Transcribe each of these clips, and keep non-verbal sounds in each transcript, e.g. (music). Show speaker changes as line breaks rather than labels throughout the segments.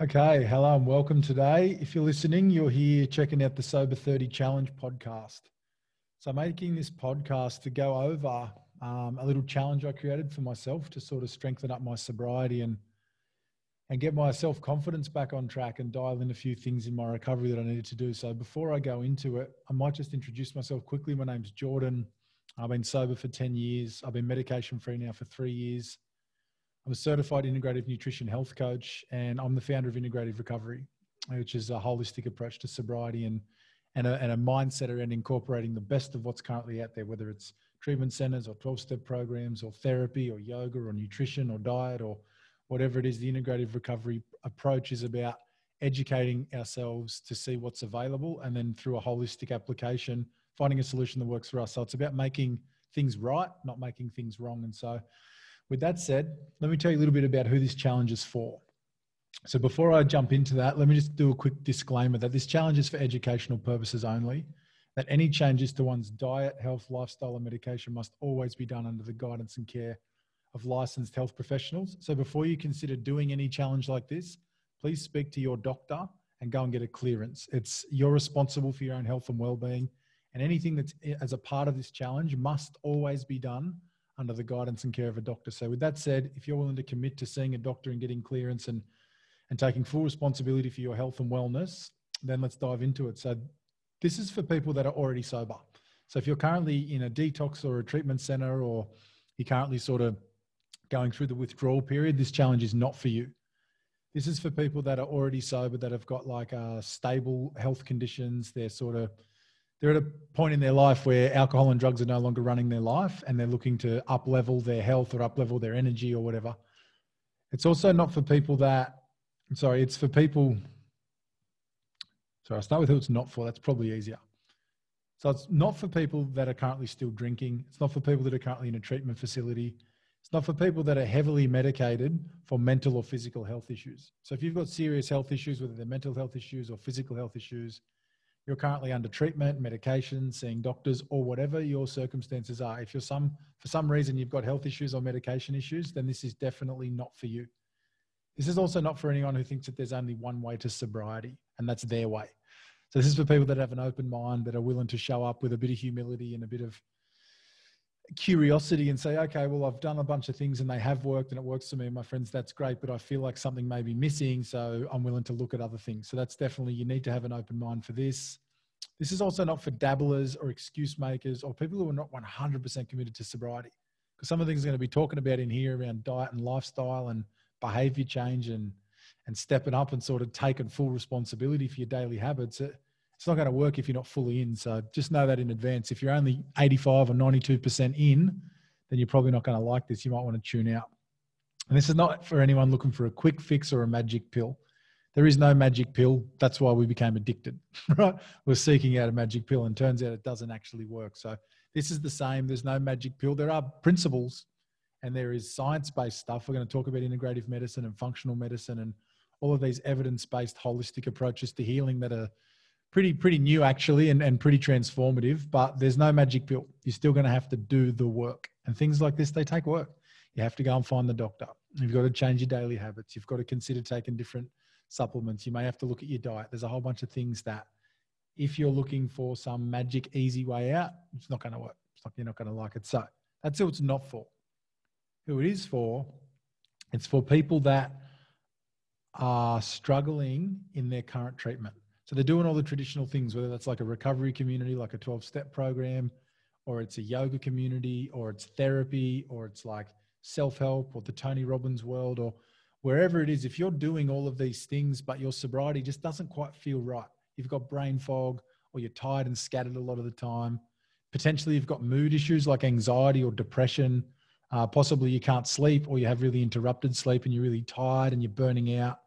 Okay, hello and welcome today. If you're listening, you're here checking out the Sober 30 Challenge podcast. So, making this podcast to go over um, a little challenge I created for myself to sort of strengthen up my sobriety and and get my self confidence back on track and dial in a few things in my recovery that I needed to do. So, before I go into it, I might just introduce myself quickly. My name's Jordan. I've been sober for 10 years. I've been medication free now for three years. I'm a certified integrative nutrition health coach, and I'm the founder of Integrative Recovery, which is a holistic approach to sobriety and and a, and a mindset around incorporating the best of what's currently out there, whether it's treatment centers or 12 step programs or therapy or yoga or nutrition or diet or whatever it is. The integrative recovery approach is about educating ourselves to see what's available and then through a holistic application, finding a solution that works for us. So it's about making things right, not making things wrong. And so with that said, let me tell you a little bit about who this challenge is for. So before I jump into that, let me just do a quick disclaimer that this challenge is for educational purposes only, that any changes to one's diet, health, lifestyle, or medication must always be done under the guidance and care of licensed health professionals. So before you consider doing any challenge like this, please speak to your doctor and go and get a clearance. It's you're responsible for your own health and well-being, and anything that's as a part of this challenge must always be done under the guidance and care of a doctor. So, with that said, if you're willing to commit to seeing a doctor and getting clearance and and taking full responsibility for your health and wellness, then let's dive into it. So, this is for people that are already sober. So, if you're currently in a detox or a treatment center, or you're currently sort of going through the withdrawal period, this challenge is not for you. This is for people that are already sober, that have got like uh, stable health conditions. They're sort of they're at a point in their life where alcohol and drugs are no longer running their life and they're looking to up level their health or up level their energy or whatever. It's also not for people that, I'm sorry, it's for people. Sorry, I'll start with who it's not for. That's probably easier. So it's not for people that are currently still drinking. It's not for people that are currently in a treatment facility. It's not for people that are heavily medicated for mental or physical health issues. So if you've got serious health issues, whether they're mental health issues or physical health issues, you're currently under treatment, medication, seeing doctors, or whatever your circumstances are. If you're some for some reason you've got health issues or medication issues, then this is definitely not for you. This is also not for anyone who thinks that there's only one way to sobriety, and that's their way. So this is for people that have an open mind, that are willing to show up with a bit of humility and a bit of curiosity and say, okay, well, I've done a bunch of things and they have worked and it works for me and my friends, that's great, but I feel like something may be missing. So I'm willing to look at other things. So that's definitely, you need to have an open mind for this. This is also not for dabblers or excuse makers or people who are not 100% committed to sobriety. Because some of the things we're going to be talking about in here around diet and lifestyle and behavior change and, and stepping up and sort of taking full responsibility for your daily habits. It, it's not going to work if you're not fully in. So just know that in advance. If you're only 85 or 92% in, then you're probably not going to like this. You might want to tune out. And this is not for anyone looking for a quick fix or a magic pill. There is no magic pill. That's why we became addicted, (laughs) right? We're seeking out a magic pill, and turns out it doesn't actually work. So this is the same. There's no magic pill. There are principles, and there is science-based stuff. We're going to talk about integrative medicine and functional medicine and all of these evidence-based holistic approaches to healing that are pretty pretty new actually and, and pretty transformative but there's no magic pill. You're still going to have to do the work. And things like this they take work. You have to go and find the doctor. You've got to change your daily habits. You've got to consider taking different supplements. You may have to look at your diet. There's a whole bunch of things that if you're looking for some magic easy way out it's not going to work not, you're not going to like it. So that's who it's not for. Who it is for it's for people that are struggling in their current treatment so they're doing all the traditional things, whether that's like a recovery community, like a 12 step program, or it's a yoga community, or it's therapy, or it's like self help, or the Tony Robbins world, or wherever it is. If you're doing all of these things, but your sobriety just doesn't quite feel right, you've got brain fog, or you're tired and scattered a lot of the time, potentially you've got mood issues like anxiety or depression. Uh, possibly you can't sleep, or you have really interrupted sleep and you're really tired and you're burning out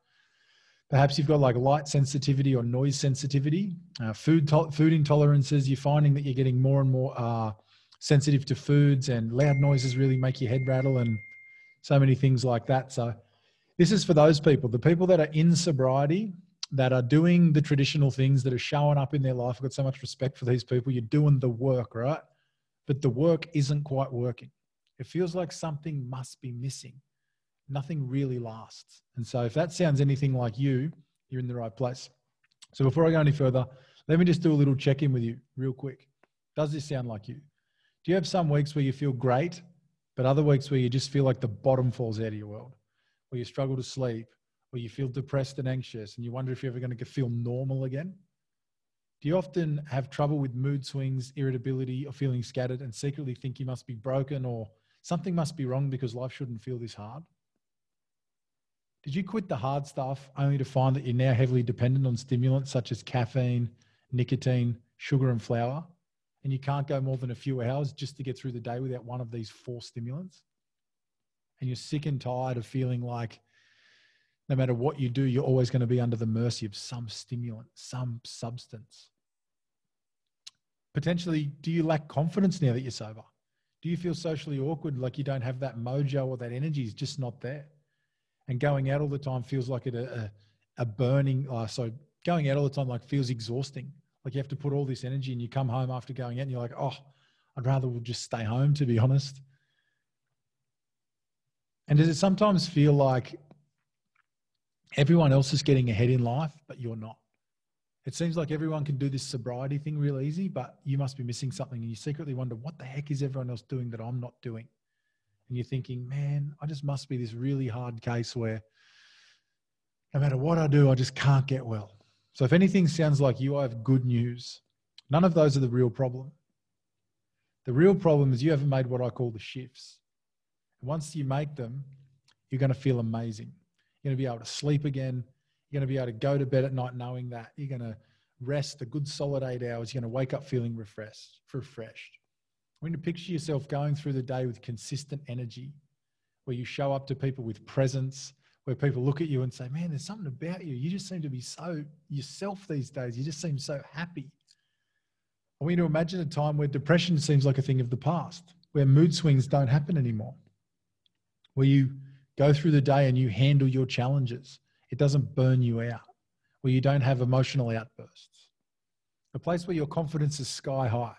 Perhaps you've got like light sensitivity or noise sensitivity, uh, food to- food intolerances. You're finding that you're getting more and more uh, sensitive to foods, and loud noises really make your head rattle, and so many things like that. So, this is for those people, the people that are in sobriety, that are doing the traditional things, that are showing up in their life. I've got so much respect for these people. You're doing the work, right? But the work isn't quite working. It feels like something must be missing nothing really lasts. And so if that sounds anything like you, you're in the right place. So before I go any further, let me just do a little check in with you real quick. Does this sound like you? Do you have some weeks where you feel great, but other weeks where you just feel like the bottom falls out of your world, where you struggle to sleep, or you feel depressed and anxious, and you wonder if you're ever going to feel normal again? Do you often have trouble with mood swings, irritability, or feeling scattered and secretly think you must be broken or something must be wrong because life shouldn't feel this hard? Did you quit the hard stuff only to find that you're now heavily dependent on stimulants such as caffeine, nicotine, sugar, and flour? And you can't go more than a few hours just to get through the day without one of these four stimulants? And you're sick and tired of feeling like no matter what you do, you're always going to be under the mercy of some stimulant, some substance. Potentially, do you lack confidence now that you're sober? Do you feel socially awkward, like you don't have that mojo or that energy is just not there? And going out all the time feels like a, a, a burning. Uh, so going out all the time like feels exhausting. Like you have to put all this energy, and you come home after going out, and you're like, oh, I'd rather we'll just stay home, to be honest. And does it sometimes feel like everyone else is getting ahead in life, but you're not? It seems like everyone can do this sobriety thing real easy, but you must be missing something. And you secretly wonder, what the heck is everyone else doing that I'm not doing? And you're thinking, man, I just must be this really hard case where no matter what I do, I just can't get well. So if anything sounds like you, I have good news. None of those are the real problem. The real problem is you haven't made what I call the shifts. Once you make them, you're going to feel amazing. You're going to be able to sleep again. You're going to be able to go to bed at night knowing that. You're going to rest a good solid eight hours. You're going to wake up feeling refreshed. refreshed. When you picture yourself going through the day with consistent energy, where you show up to people with presence, where people look at you and say, Man, there's something about you. You just seem to be so yourself these days. You just seem so happy. I want you to imagine a time where depression seems like a thing of the past, where mood swings don't happen anymore, where you go through the day and you handle your challenges. It doesn't burn you out, where you don't have emotional outbursts. A place where your confidence is sky high,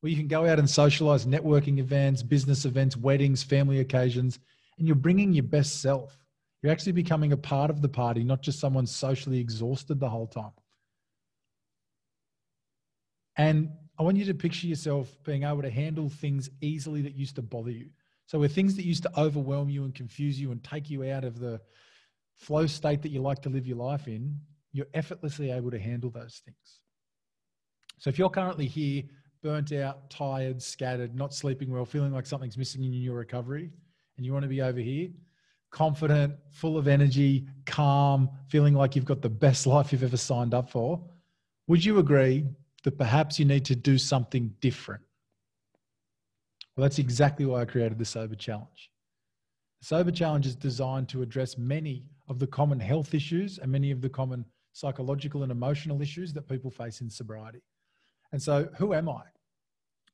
where you can go out and socialize networking events, business events, weddings, family occasions, and you're bringing your best self. You're actually becoming a part of the party, not just someone socially exhausted the whole time. And I want you to picture yourself being able to handle things easily that used to bother you. So, where things that used to overwhelm you and confuse you and take you out of the flow state that you like to live your life in, you're effortlessly able to handle those things. So, if you're currently here burnt out, tired, scattered, not sleeping well, feeling like something's missing in your recovery, and you want to be over here, confident, full of energy, calm, feeling like you've got the best life you've ever signed up for, would you agree that perhaps you need to do something different? Well, that's exactly why I created the Sober Challenge. The Sober Challenge is designed to address many of the common health issues and many of the common psychological and emotional issues that people face in sobriety. And so, who am I?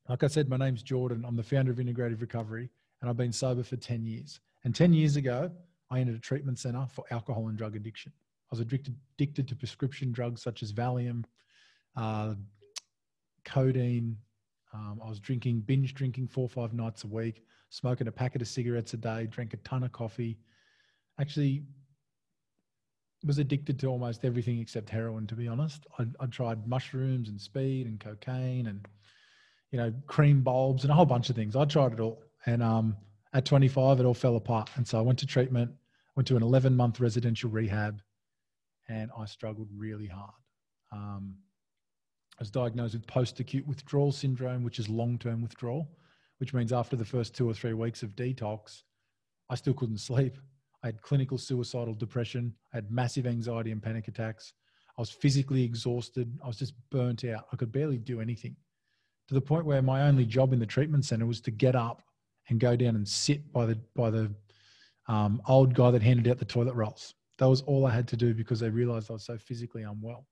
Like I said, my name's Jordan. I'm the founder of Integrative Recovery, and I've been sober for 10 years. And 10 years ago, I entered a treatment center for alcohol and drug addiction. I was addicted, addicted to prescription drugs such as Valium, uh, codeine. Um, I was drinking, binge drinking four or five nights a week, smoking a packet of cigarettes a day, drank a ton of coffee. Actually, was addicted to almost everything except heroin, to be honest. I, I tried mushrooms and speed and cocaine and, you know, cream bulbs and a whole bunch of things. I tried it all. And um, at 25, it all fell apart. And so I went to treatment, went to an 11 month residential rehab, and I struggled really hard. Um, I was diagnosed with post acute withdrawal syndrome, which is long term withdrawal, which means after the first two or three weeks of detox, I still couldn't (laughs) sleep. I had clinical suicidal depression. I had massive anxiety and panic attacks. I was physically exhausted. I was just burnt out. I could barely do anything to the point where my only job in the treatment center was to get up and go down and sit by the, by the um, old guy that handed out the toilet rolls. That was all I had to do because they realized I was so physically unwell.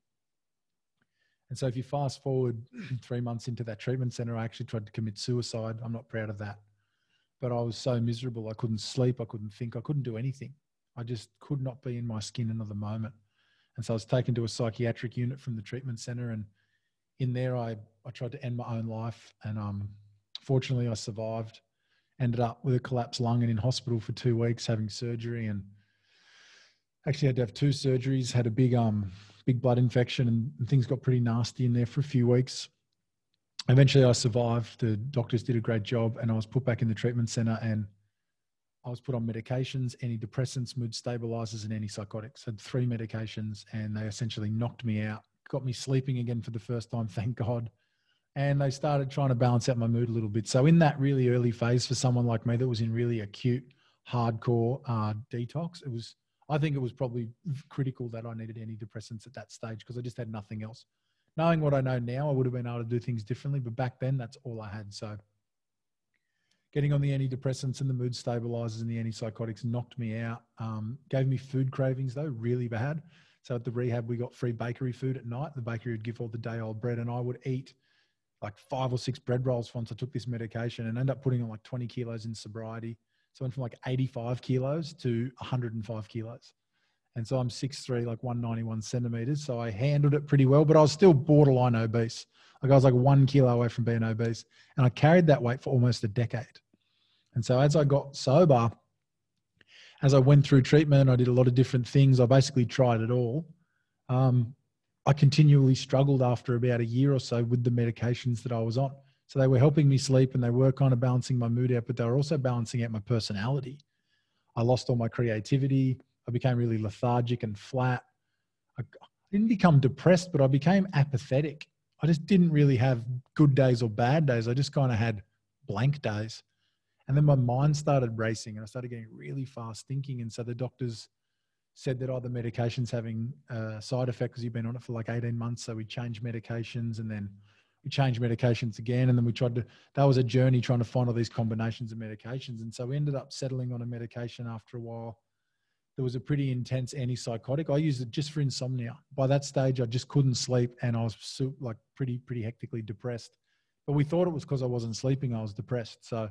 And so if you fast forward (clears throat) three months into that treatment center, I actually tried to commit suicide. I'm not proud of that but I was so miserable. I couldn't sleep. I couldn't think. I couldn't do anything. I just could not be in my skin another moment. And so I was taken to a psychiatric unit from the treatment center. And in there, I, I tried to end my own life. And um, fortunately, I survived. ended up with a collapsed lung and in hospital for two weeks having surgery and actually had to have two surgeries had a big um big blood infection and, and things got pretty nasty in there for a few weeks eventually i survived the doctors did a great job and i was put back in the treatment center and i was put on medications antidepressants mood stabilizers and antipsychotics had three medications and they essentially knocked me out got me sleeping again for the first time thank god and they started trying to balance out my mood a little bit. So in that really early phase for someone like me that was in really acute, hardcore uh, detox, it was I think it was probably critical that I needed antidepressants at that stage because I just had nothing else. Knowing what I know now, I would have been able to do things differently, but back then that's all I had. So getting on the antidepressants and the mood stabilizers and the antipsychotics knocked me out. Um, gave me food cravings though, really bad. So at the rehab, we got free bakery food at night. The bakery would give all the day old bread, and I would eat like five or six bread rolls once I took this medication and end up putting on like 20 kilos in sobriety. So I went from like 85 kilos to 105 kilos. And so I'm 6'3, like 191 centimeters. So I handled it pretty well, but I was still borderline obese. Like I was like one kilo away from being obese. And I carried that weight for almost a decade. And so as I got sober, as I went through treatment, I did a lot of different things. I basically tried it all. Um, I continually struggled after about a year or so with the medications that I was on. So they were helping me sleep and they were kind of balancing my mood out, but they were also balancing out my personality. I lost all my creativity. I became really lethargic and flat. I didn't become depressed, but I became apathetic. I just didn't really have good days or bad days. I just kind of had blank days. And then my mind started racing and I started getting really fast thinking. And so the doctors said that, oh, the medication's having a side effect because you've been on it for like 18 months. So we changed medications and then we changed medications again. And then we tried to, that was a journey trying to find all these combinations of medications. And so we ended up settling on a medication after a while. There was a pretty intense antipsychotic. I used it just for insomnia. By that stage, I just couldn't sleep and I was like pretty, pretty hectically depressed. But we thought it was because I wasn't sleeping, I was depressed. So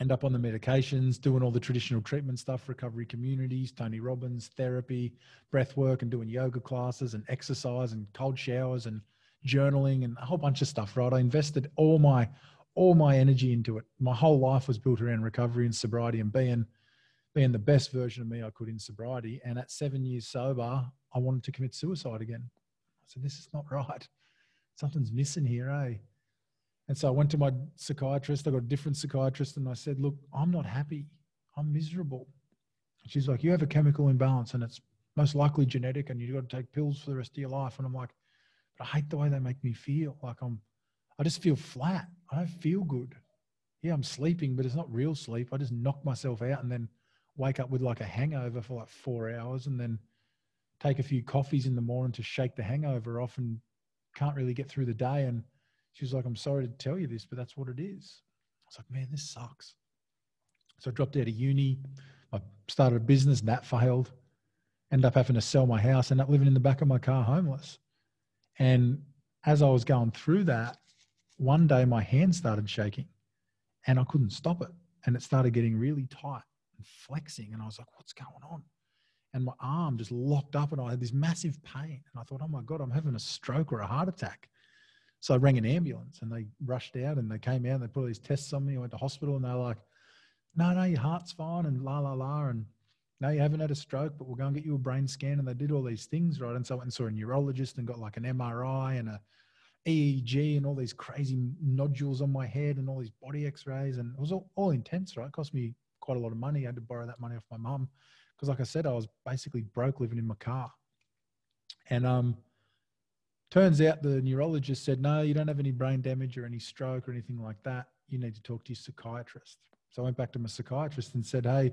end up on the medications, doing all the traditional treatment stuff, recovery communities, Tony Robbins, therapy, breath work, and doing yoga classes and exercise and cold showers and journaling and a whole bunch of stuff, right? I invested all my all my energy into it. My whole life was built around recovery and sobriety and being being the best version of me I could in sobriety. And at seven years sober, I wanted to commit suicide again. I said, this is not (laughs) right. Something's missing here, eh? And so I went to my psychiatrist. I got a different psychiatrist, and I said, "Look, I'm not happy. I'm miserable." She's like, "You have a chemical imbalance, and it's most likely genetic, and you've got to take pills for the rest of your life." And I'm like, "But I hate the way they make me feel. Like I'm, I just feel flat. I don't feel good. Yeah, I'm sleeping, but it's not real sleep. I just knock myself out and then wake up with like a hangover for like four hours, and then take a few coffees in the morning to shake the hangover off, and can't really get through the day and." She was like, I'm sorry to tell you this, but that's what it is. I was like, man, this sucks. So I dropped out of uni. I started a business, and that failed. Ended up having to sell my house, ended up living in the back of my car homeless. And as I was going through that, one day my hand started shaking and I couldn't stop it. And it started getting really tight and flexing. And I was like, what's going on? And my arm just locked up and I had this massive pain. And I thought, oh my God, I'm having a stroke or a heart attack. So I rang an ambulance and they rushed out and they came out and they put all these tests on me. I went to hospital and they're like, no, no, your heart's fine and la, la, la. And no, you haven't had a stroke, but we'll go and get you a brain scan. And they did all these things, right? And so I went and saw a neurologist and got like an MRI and a EEG and all these crazy nodules on my head and all these body x-rays. And it was all, all intense, right? It cost me quite a lot of money. I had to borrow that money off my mum because like I said, I was basically broke living in my car. And, um, Turns out the neurologist said, no, you don't have any brain damage or any stroke or anything like that. You need to talk to your psychiatrist. So I went back to my psychiatrist and said, hey,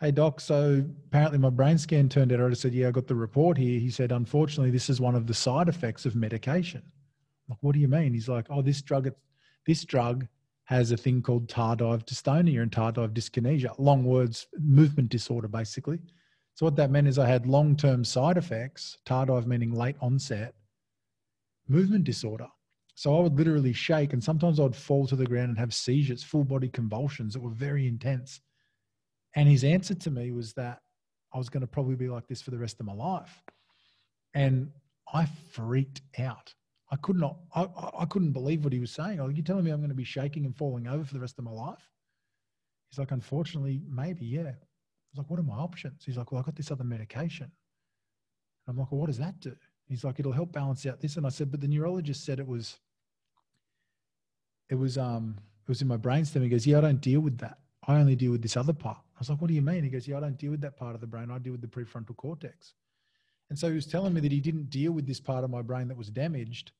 hey doc, so apparently my brain scan turned out. I said, yeah, I got the report here. He said, unfortunately, this is one of the side effects of medication. I'm like, what do you mean? He's like, oh, this drug, this drug has a thing called tardive dystonia and tardive dyskinesia. Long words, movement disorder, basically. So what that meant is I had long-term side effects, tardive meaning late onset, movement disorder. So I would literally shake and sometimes I'd fall to the ground and have seizures, full body convulsions that were very intense. And his answer to me was that I was going to probably be like this for the rest of my life. And I freaked out. I could not, I, I couldn't believe what he was saying. Like, you're telling me I'm going to be shaking and falling over for the rest of my life? He's like, unfortunately, maybe, yeah. I was like, what are my options? He's like, well, I got this other medication. I'm like, well, what does that do? He's like, it'll help balance out this. And I said, but the neurologist said it was, it was, um, it was in my brainstem. He goes, yeah, I don't deal with that. I only deal with this other part. I was like, what do you mean? He goes, yeah, I don't deal with that part of the brain. I deal with the prefrontal cortex. And so he was telling me that he didn't deal with this part of my brain that was damaged,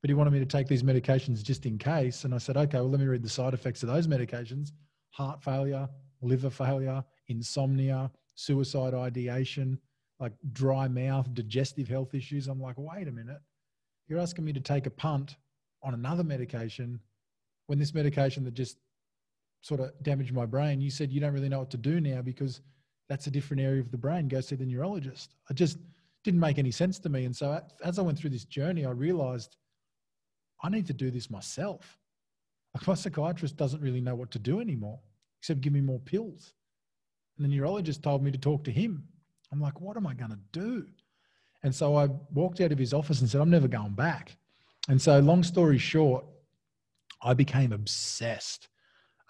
but he wanted me to take these medications just in case. And I said, okay, well, let me read the side effects of those medications heart failure, liver failure, insomnia, suicide ideation, like dry mouth, digestive health issues. I'm like, wait a minute. You're asking me to take a punt on another medication when this medication that just sort of damaged my brain, you said you don't really know what to do now because that's a different area of the brain. Go see the neurologist. It just didn't make any sense to me. And so as I went through this journey, I realized I need to do this myself. My psychiatrist doesn't really know what to do anymore, except give me more pills. And the neurologist told me to talk to him. I'm like, what am I going to do? And so I walked out of his office and said, I'm never going back. And so, long story short, I became obsessed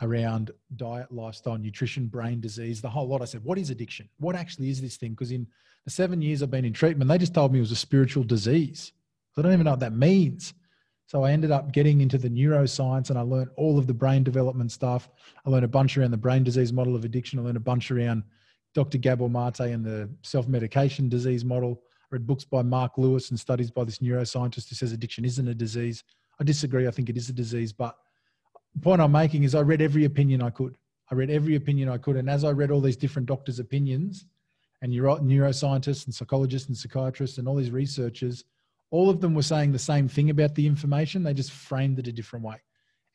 around diet, lifestyle, nutrition, brain disease, the whole lot. I said, What is addiction? What actually is this thing? Because in the seven years I've been in treatment, they just told me it was a spiritual disease. I don't even know what that means. So I ended up getting into the neuroscience and I learned all of the brain development stuff. I learned a bunch around the brain disease model of addiction. I learned a bunch around Dr. Gabor Mate and the self medication disease model. I read books by Marc Lewis and studies by this neuroscientist who says addiction isn't a disease. I disagree. I think it is a disease. But the point I'm making is I read every opinion I could. I read every opinion I could. And as I read all these different doctors' opinions and neuro- neuroscientists and psychologists and psychiatrists and all these researchers, all of them were saying the same thing about the information. They just framed it a different way.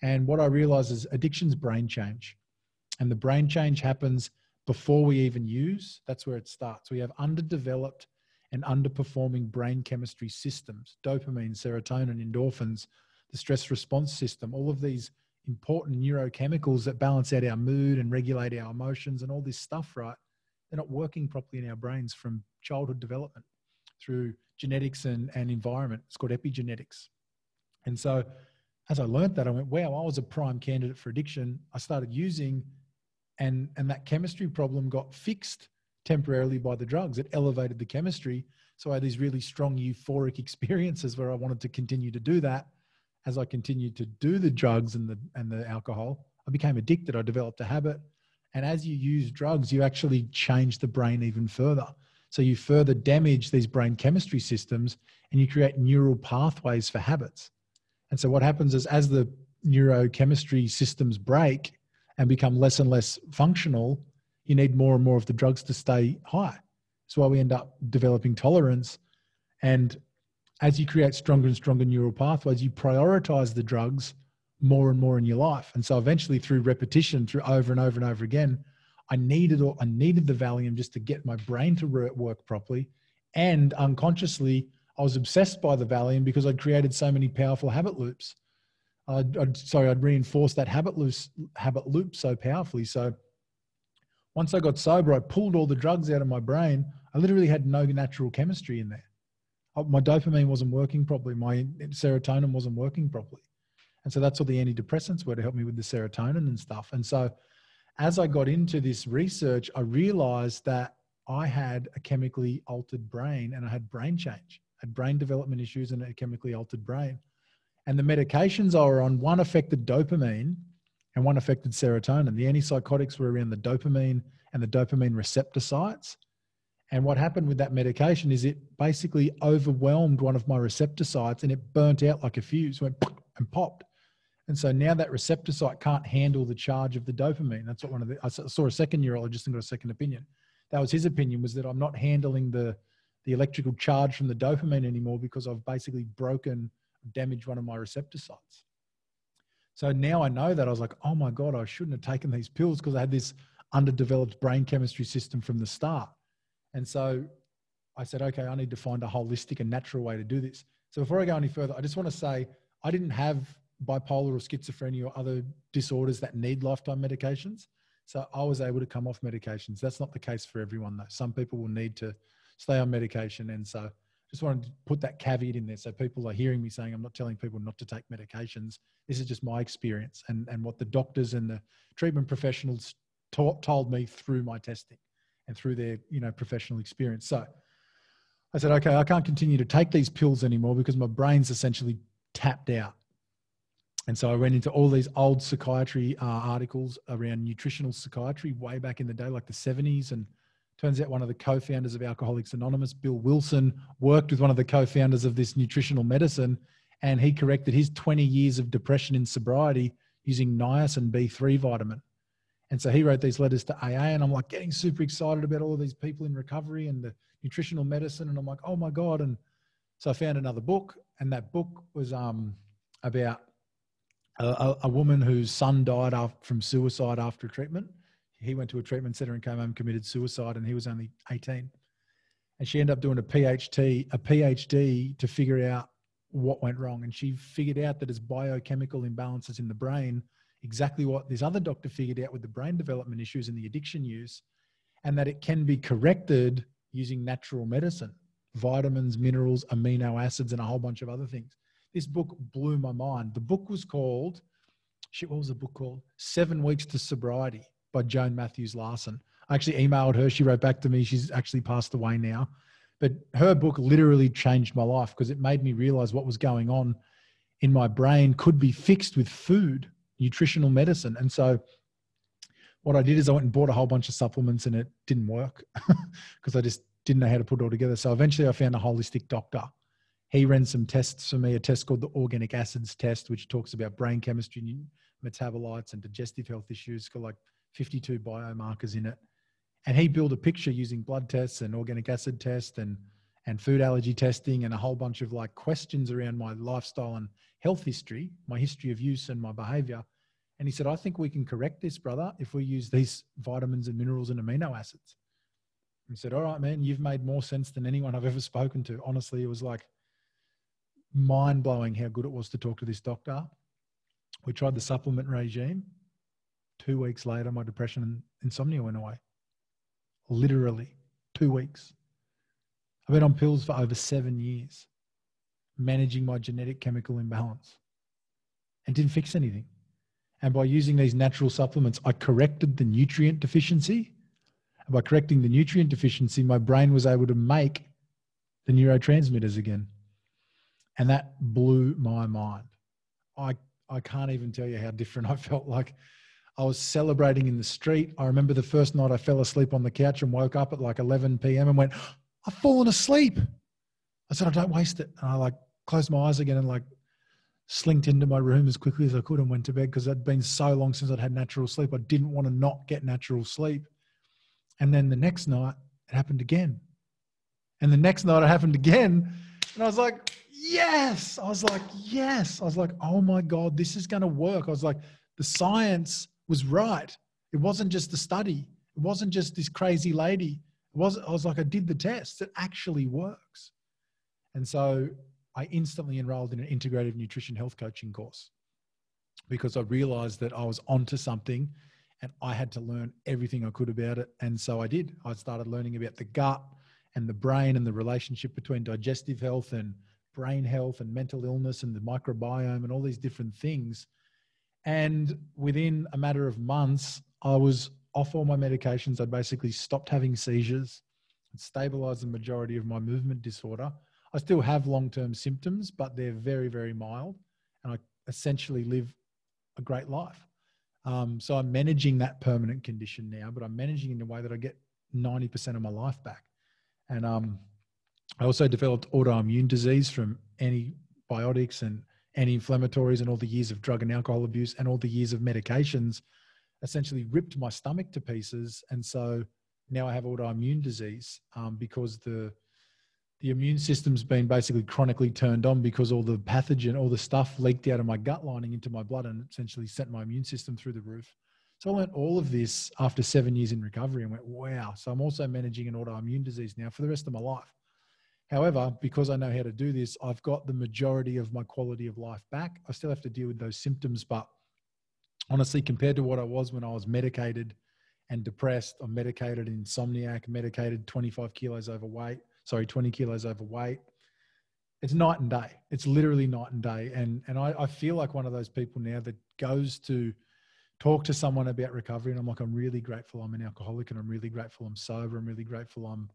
And what I realized is addiction's brain change. And the brain change happens before we even use. That's where it starts. We have underdeveloped and underperforming brain chemistry systems dopamine, serotonin, endorphins, the stress response system, all of these important neurochemicals that balance out our mood and regulate our emotions and all this stuff, right? They're not working properly in our brains from childhood development through genetics and, and environment. It's called epigenetics. And so as I learned that, I went, wow, I was a prime candidate for addiction. I started using and and that chemistry problem got fixed temporarily by the drugs. It elevated the chemistry. So I had these really strong euphoric (laughs) experiences where I wanted to continue to do that. As I continued to do the drugs and the and the alcohol, I became addicted. I developed a habit. And as you use drugs, you actually change the brain even further. So you further damage these brain chemistry systems and you create neural pathways for habits. And so what happens is as the neurochemistry systems break and become less and less functional, you need more and more of the drugs to stay high. That's why we end up developing tolerance. And as you create stronger and stronger neural pathways, you prioritize the drugs more and more in your life. And so eventually through repetition, through over and over and over again, I needed or I needed the Valium just to get my brain to work properly. And unconsciously, I was obsessed by the Valium because I'd created so many powerful habit loops. I'd, I'd, sorry, I'd reinforce that habit habit loop so powerfully. So once I got sober, I pulled all the drugs out of my brain. I literally had no natural chemistry in there. My dopamine wasn't working properly. My serotonin wasn't working properly. And so that's all the antidepressants were to help me with the serotonin and stuff. And so as I got into this research, I realized that I had a chemically altered brain and I had brain change, had brain development issues and a chemically altered brain. And the medications I were on, one affected dopamine and one affected serotonin. The antipsychotics were around the dopamine and the dopamine receptor sites. And what happened with that medication is it basically overwhelmed one of my receptor sites and it burnt out like a fuse, went and popped. And so now that receptor site can't handle the charge of the dopamine. That's what one of the, I saw a second neurologist and got a second opinion. That was his opinion was that I'm not handling the, the electrical charge from the dopamine anymore because I've basically broken, damaged one of my receptor sites. So now I know that I was like, oh my God, I shouldn't have taken these pills because I had this underdeveloped brain chemistry system from the start. And so I said, okay, I need to find a holistic and natural way to do this. So before I go any further, I just want to say I didn't have bipolar or schizophrenia or other disorders that need lifetime medications. So I was able to come off medications. That's not the case for everyone though. Some people will need to stay on medication. And so just wanted to put that caveat in there so people are hearing me saying I'm not telling people not to take medications. This is just my experience and, and what the doctors and the treatment professionals taught, told me through my testing and through their you know professional experience. So I said, okay, I can't continue to take these pills anymore because my brain's essentially tapped out. And so I went into all these old psychiatry uh, articles around nutritional psychiatry way back in the day, like the 70s. And turns out one of the co founders of Alcoholics Anonymous, Bill Wilson, worked with one of the co founders of this nutritional medicine. And he corrected his 20 years of depression in sobriety using niacin B3 vitamin. And so he wrote these letters to AA, and I'm like getting super excited about all of these people in recovery and the nutritional medicine. And I'm like, oh my God. And so I found another book, and that book was um, about a, a, woman whose son died from suicide after treatment. He went to a treatment center and came home committed suicide, and he was only 18. And she ended up doing a PhD, a PhD to figure out what went wrong. And she figured out that it's biochemical imbalances in the brain, exactly what this other doctor figured out with the brain development issues and the addiction use, and that it can be corrected using natural medicine, vitamins, minerals, amino acids, and a whole bunch of other things this book blew my mind. The book was called, shit, what was the book called? Seven Weeks to Sobriety by Joan Mathews Larson. I actually emailed her. She wrote back to me. She's actually passed away now. But her book literally changed my life because it made me realize what was going on in my brain could be fixed with food, nutritional medicine. And so what I did is I went and bought a whole bunch of supplements and it didn't work (laughs) because I just didn't know how to put it all together. So eventually I found a holistic doctor he ran some tests for me, a test called the organic acids test, which talks about brain chemistry, metabolites, and digestive health issues. Got like 52 biomarkers in it. And he built a picture using blood tests and organic acid tests and and food allergy testing and a whole bunch of like questions around my lifestyle and health history, my history of use and my behavior. And he said, I think we can correct this, brother, if we use these vitamins and minerals and amino acids. He said, All right, man, you've made more sense than anyone I've ever spoken to. Honestly, it was like mind blowing how good it was to talk to this doctor. We tried the supplement regime. Two weeks later, my depression and insomnia went away. Literally, two weeks. I've been on pills for over seven years, managing my genetic chemical imbalance, and didn't fix anything. And by using these natural supplements, I corrected the nutrient deficiency. And by correcting the nutrient deficiency, my brain was able to make the neurotransmitters again and that blew my mind. I I can't even tell you how different (laughs) I felt. Like I was celebrating in the street. I remember the first night I fell asleep on the couch and woke up at like 11 p.m. and went, I've fallen asleep. I said, I don't waste it. And I like closed my eyes again and like slinked into my room as quickly as I could and went to bed because it'd been so long since I'd had natural sleep. I didn't want to not get natural sleep. And then the next night it happened again. And the next night it happened again. And I was like, yes. I was like, yes. I was like, oh my God, this is going to work. I was like, the science was right. It wasn't just the study. It wasn't just this crazy lady. It was, I was like, I did the test. It actually works. And so I instantly enrolled in an integrative nutrition health coaching course because I realized that I was onto something and I had to learn everything I could about it. And so I did. I started learning about the gut and the brain and the relationship between digestive health and brain health and mental illness and the microbiome and all these different things. And within a matter of months, I was off all my medications. I'd basically stopped having seizures and stabilized the majority of my movement disorder. I still have long term symptoms, but they're very, very mild. And I essentially live a great life. Um, so I'm managing that permanent condition now, but I'm managing in a way that I get 90% of my life back. And um, I also developed autoimmune disease from antibiotics and anti-inflammatories and all the years of drug and alcohol abuse and all the years of medications essentially ripped my stomach to pieces and so now i have autoimmune disease um, because the the immune system's been basically chronically turned on because all the pathogen all the stuff leaked out of my gut lining into my blood and essentially sent my immune system through the roof. So i learned all of this after seven years in recovery and went wow. So i'm also managing an autoimmune disease now for the rest of my life. However, because I know how to do this, I've got the majority of my quality of life back. I still have to deal with those symptoms, but honestly, compared to what I was when I was medicated and depressed, I'm medicated insomniac, medicated 25 kilos overweight, sorry, 20 kilos overweight, it's night and day. It's literally night and day. And and I, I feel like one of those people now that goes to talk to someone about recovery and I'm like, I'm really grateful I'm an alcoholic and I'm really grateful I'm sober. I'm really grateful I'm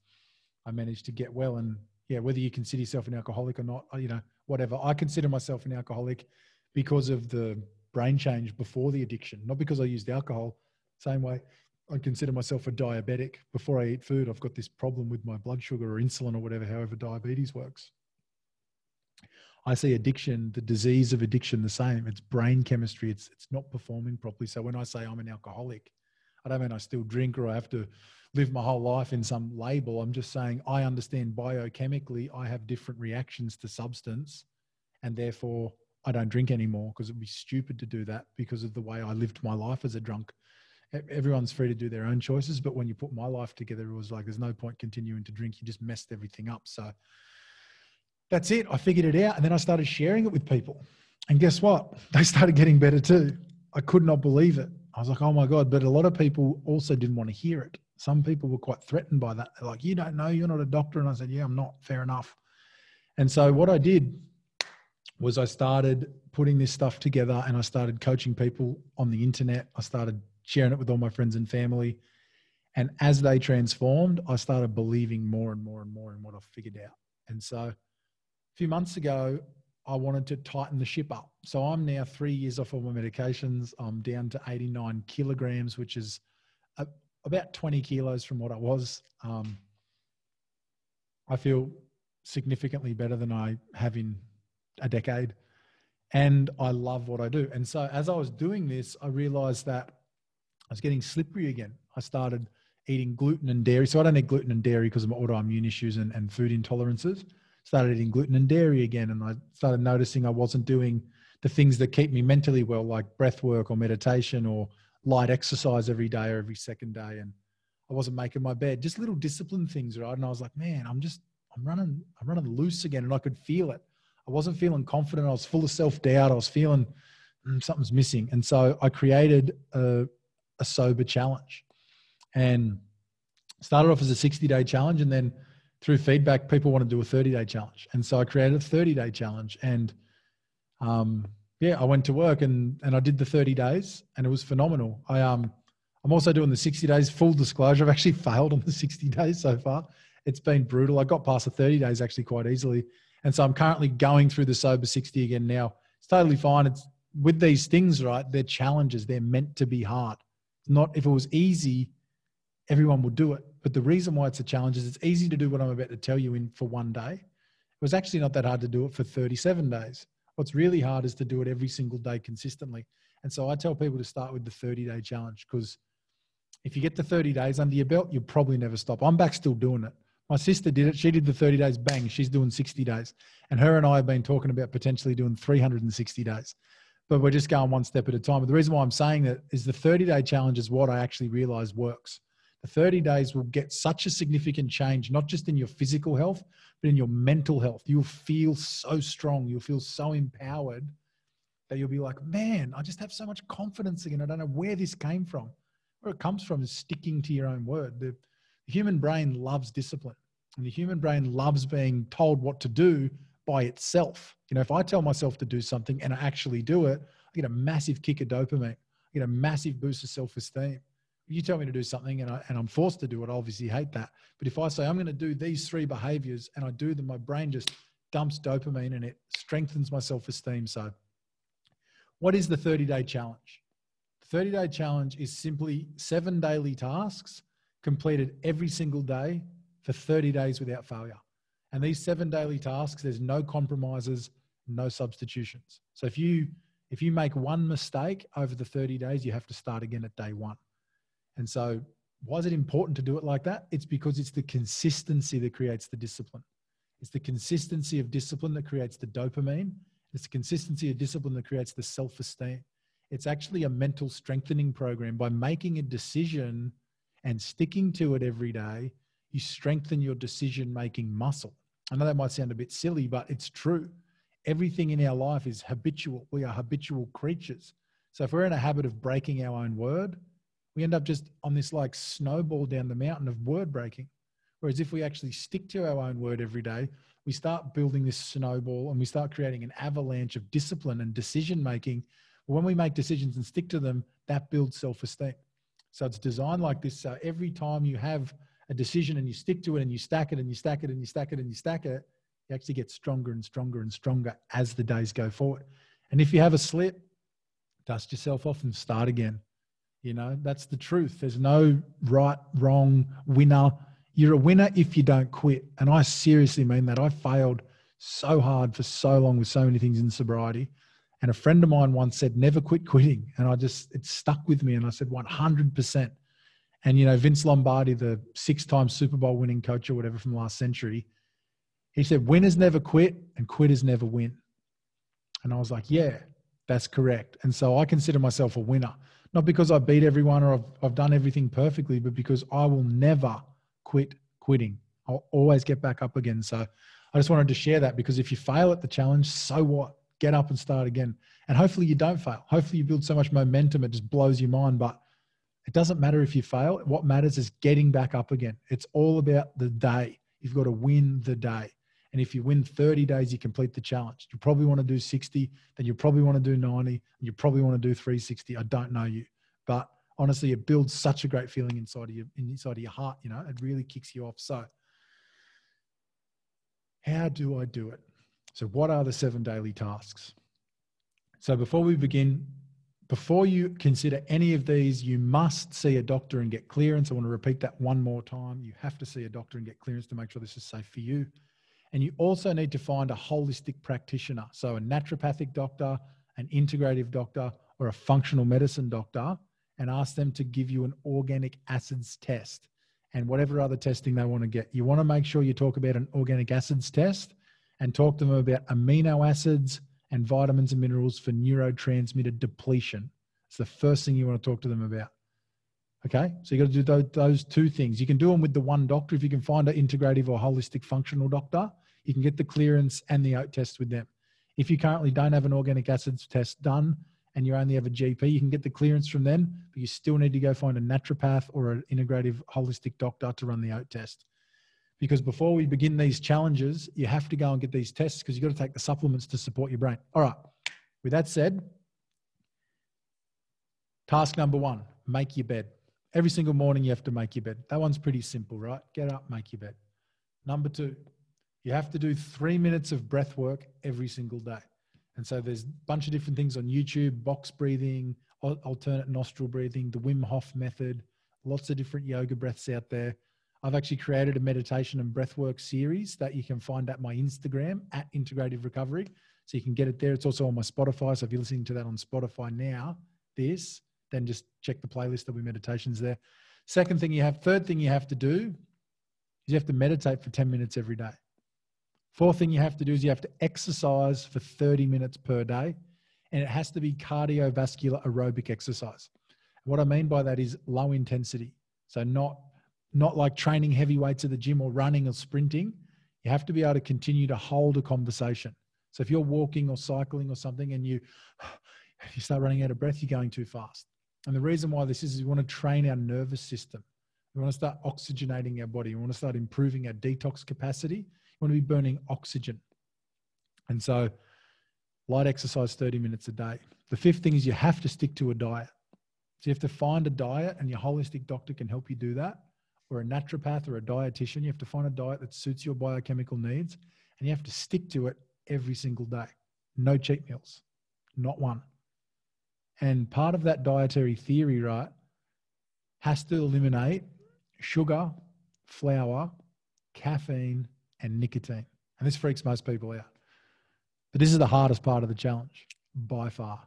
I managed to get well. And yeah, whether you consider yourself an alcoholic or not, you know, whatever. I consider myself an alcoholic because of the brain change before the addiction, not because I used alcohol. Same way I consider myself a diabetic. Before I eat food, I've got this problem with my blood sugar or insulin or whatever, however diabetes works. I see addiction, the disease of addiction, the same. It's brain chemistry. It's it's not performing properly. So when I say I'm an alcoholic, I don't mean I still drink or I have to live my whole life in some label. I'm just saying I understand biochemically I have different reactions to substance, and therefore I don't drink anymore because it'd be stupid to do that because of the way I lived my life as a drunk. Everyone's free to do their own choices, but when you put my life together, it was like there's no point continuing to drink. You just messed everything up. So that's it. I figured it out. And then I started sharing it with people. And guess what? (laughs) They started getting better too. I could not believe it. I was like, oh my God. But a lot of people also didn't want to hear it. Some people were quite threatened by that. They're like, you don't know, you're not a doctor. And I said, yeah, I'm not. Fair enough. And so what I did was I started putting this stuff together and I started coaching people on the internet. I started sharing it with all my friends and family. And as they transformed, I started believing more and more and more in what I figured out. And so a few months ago, I wanted to tighten the ship up. So I'm now three years off all my medications. I'm down to 89 kilograms, which is a, about 20 kilos from what I was. Um, I feel significantly better than I have in a decade. And I love what I do. And so as I was doing this, I realized that I was getting slippery again. I started eating gluten and dairy. So I don't eat gluten and dairy because of my autoimmune issues and, and food intolerances started eating gluten and dairy again. And I started noticing I wasn't doing the things that keep me mentally well, like breath work or meditation or light exercise every day or every second day. And I wasn't making my bed, just little discipline things, right? And I was like, man, I'm just, I'm running, I'm running loose again. And I could feel it. I wasn't feeling confident. I was full of self doubt. I was feeling mm, something's missing. And so I created a, a sober challenge and started off as a 60 day challenge and then through feedback, people want to do a 30 day challenge. And so I created a 30 day challenge. And um, yeah, I went to work and, and I did the 30 days and it was phenomenal. I, um, I'm also doing the 60 days. Full disclosure, I've actually (laughs) failed on the 60 days so far. It's been brutal. I got past the 30 days actually quite easily. And so I'm currently going through the sober 60 again now. It's totally fine. It's with these things, right? They're challenges. They're meant to be hard. Not if it was easy, everyone would do it. But the reason why it's a challenge is it's easy to do what I'm about to tell you in for one day. It was actually not that hard to do it for 37 days. What's really hard is to do it every single day consistently. And so I tell people to start with the 30 day challenge because if you get the 30 days under your belt, you'll probably never stop. I'm back still doing it. My sister did it. She did the 30 days, bang, she's doing 60 days. And her and I have been talking about potentially doing 360 days. But we're just going one step at a time. But the reason why I'm saying that is the 30 day challenge is what I actually realize works the 30 days will get such a significant change, not just in your physical health, but in your mental health. You'll feel so strong. You'll feel so empowered that you'll be like, man, I just have so much confidence again. I don't know where this came from. Where it comes from is sticking to your own word. The, the human brain loves discipline, and the human brain loves being told what to do by itself. You know, if I tell myself to do something and I actually do it, I get a massive kick of dopamine. I get a massive boost of self esteem If you tell me to do something and, I, and I'm forced to do it, I obviously hate that. But if I say I'm going to do these three behaviors and I do them, my brain just dumps dopamine and it strengthens my self esteem. So, what is the 30 day challenge? The 30 day challenge is simply seven daily tasks completed every single day for 30 days without failure. And these seven daily tasks, there's no compromises, no substitutions. So if you if you make one mistake over the 30 days, you have to start again at day one. And so, why is it important to do it like that? It's because it's the consistency that creates the discipline. It's the consistency of discipline that creates the dopamine. It's the consistency of discipline that creates the self esteem. It's actually a mental strengthening program. By making a decision and sticking to it every day, you strengthen your decision making muscle. I know that might sound a bit silly, but it's true. Everything in our life is habitual. We are habitual creatures. So if we're in a habit of breaking our own word, we end up just on this like snowball down the mountain of word breaking. Whereas if we actually stick to our own word every day, we start building this snowball and we start creating an avalanche of discipline and decision making. When we make decisions and stick to them, that builds self esteem. So it's designed like this. So every time you have a decision and you stick to it and you stack it and you stack it and you stack it and you stack it, you actually get stronger and stronger and stronger as the days go forward. And if you have a slip, dust yourself off and start again. You know, that's the truth. There's no right, wrong, winner. You're a winner if you don't quit. And I seriously mean that. I failed so hard for so long with so many things in sobriety. And a friend of mine once said, never quit quitting. And I just, it stuck with me. And I said, 100%. And, you know, Vince Lombardi, the six time Super Bowl winning coach or whatever from last century, he said, winners never quit and quitters never win. And I was like, yeah, that's correct. And so I consider myself a winner, not because I beat everyone or I've, I've done everything perfectly, but because I will never quit quitting. I'll always get back up again. So I just wanted to share that because if you fail at the challenge, so what? Get up and start again. And hopefully you don't fail. Hopefully you build so much momentum, it just blows your mind. But it doesn't matter if you fail. What matters is getting back up again. It's all about the day. You've got to win the day. And if you win 30 days, you complete the challenge. You probably want to do 60, then you probably want to do 90, and you probably want to do 360. I don't know you, but honestly, it builds such a great feeling inside of your inside of your heart. You know, it really kicks you off. So, how do I do it? So, what are the seven daily tasks? So, before we begin, before you consider any of these, you must see a doctor and get clearance. I want to repeat that one more time. You have to see a doctor and get clearance to make sure this is safe for you. And you also need to find a holistic practitioner. So, a naturopathic doctor, an integrative doctor, or a functional medicine doctor, and ask them to give you an organic acids test and whatever other testing they want to get. You want to make sure you talk about an organic acids test and talk to them about amino acids and vitamins and minerals for neurotransmitter depletion. It's the first thing you want to talk to them about. Okay, so you got to do those two things. You can do them with the one doctor if you can find an integrative or holistic functional doctor. You can get the clearance and the OAT test with them. If you currently don't have an organic acids test done and you only have a GP, you can get the clearance from them, but you still need to go find a naturopath or an integrative holistic doctor to run the OAT test. Because before we begin these challenges, you have to go and get these tests because you've got to take the supplements to support your brain. All right, with that said, task number one make your bed. Every single morning, you have to make your bed. That one's pretty simple, right? Get up, make your bed. Number two, you have to do three minutes of breath work every single day. And so there's a bunch of different things on YouTube box breathing, alternate nostril breathing, the Wim Hof method, lots of different yoga breaths out there. I've actually created a meditation and breathwork series that you can find at my Instagram at Integrative Recovery. So you can get it there. It's also on my Spotify. So if you're listening to that on Spotify now, this, then just check the playlist. There'll be meditations there. Second thing you have, third thing you have to do is you have to meditate for 10 minutes every day. Fourth thing you have to do is you have to exercise for 30 minutes per day, and it has to be cardiovascular aerobic exercise. What I mean by that is low intensity. So not not like training heavy weights at the gym or running or sprinting. You have to be able to continue to hold a conversation. So if you're walking or cycling or something and you (sighs) you start running out of breath, you're going too fast. And the reason why this is, is we want to train our nervous system. We want to start oxygenating our body. We want to start improving our detox capacity We want to be burning oxygen. And so, light exercise 30 minutes a day. The fifth thing is you have to stick to a diet. So, you have to find a diet, and your holistic doctor can help you do that, or a naturopath or a dietitian. You have to find a diet that suits your biochemical needs, and you have to stick to it every single day. No cheat meals, not one. And part of that dietary theory, right, has to eliminate sugar, flour, caffeine, and nicotine. And this freaks most people out. But this is the hardest part of the challenge by far.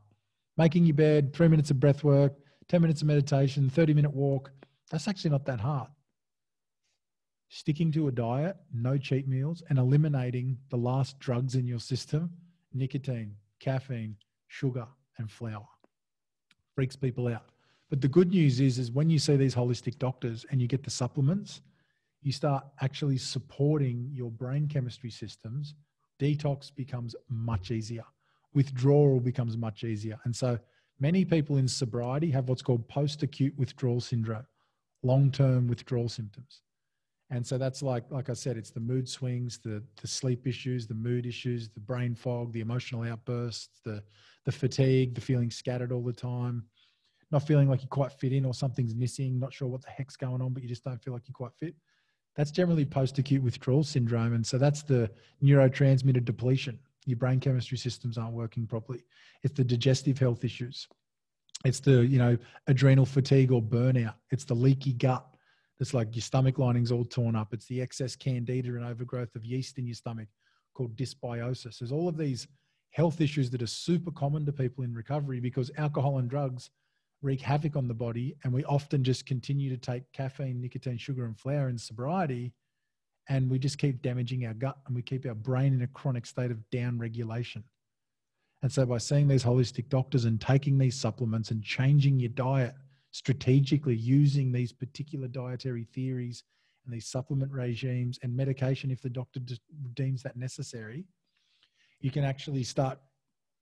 Making your bed, three minutes of breath work, 10 minutes of meditation, 30 minute walk. That's actually not that hard. Sticking to a diet, no cheat meals, and eliminating the last drugs in your system nicotine, caffeine, sugar, and flour. Freaks people out. But the good news is, is when you see these holistic doctors and you get the supplements, you start actually supporting your brain chemistry systems, detox becomes much easier. Withdrawal becomes much easier. And so many people in sobriety have what's called post acute withdrawal syndrome, long term withdrawal symptoms. And so that's like, like I said, it's the mood swings, the the sleep issues, the mood issues, the brain fog, the emotional outbursts, the the fatigue, the feeling scattered all the time, not feeling like you quite fit in or something's missing, not sure what the heck's going on, but you just don't feel like you quite fit. That's generally post-acute withdrawal syndrome, and so that's the neurotransmitter depletion. Your brain chemistry systems aren't working properly. It's the digestive health issues. It's the you know adrenal fatigue or burnout. It's the leaky gut it's like your stomach lining's all torn up. It's the excess candida and overgrowth of yeast in your stomach called dysbiosis. There's all of these health issues that are super common to people in recovery because alcohol and drugs wreak havoc on the body. And we often just continue to take caffeine, nicotine, sugar, and flour in sobriety. And we just keep damaging our gut and we keep our brain in a chronic state of down regulation. And so, by seeing these holistic doctors and taking these supplements and changing your diet strategically using these particular dietary theories and these supplement regimes and medication if the doctor deems that necessary, you can actually start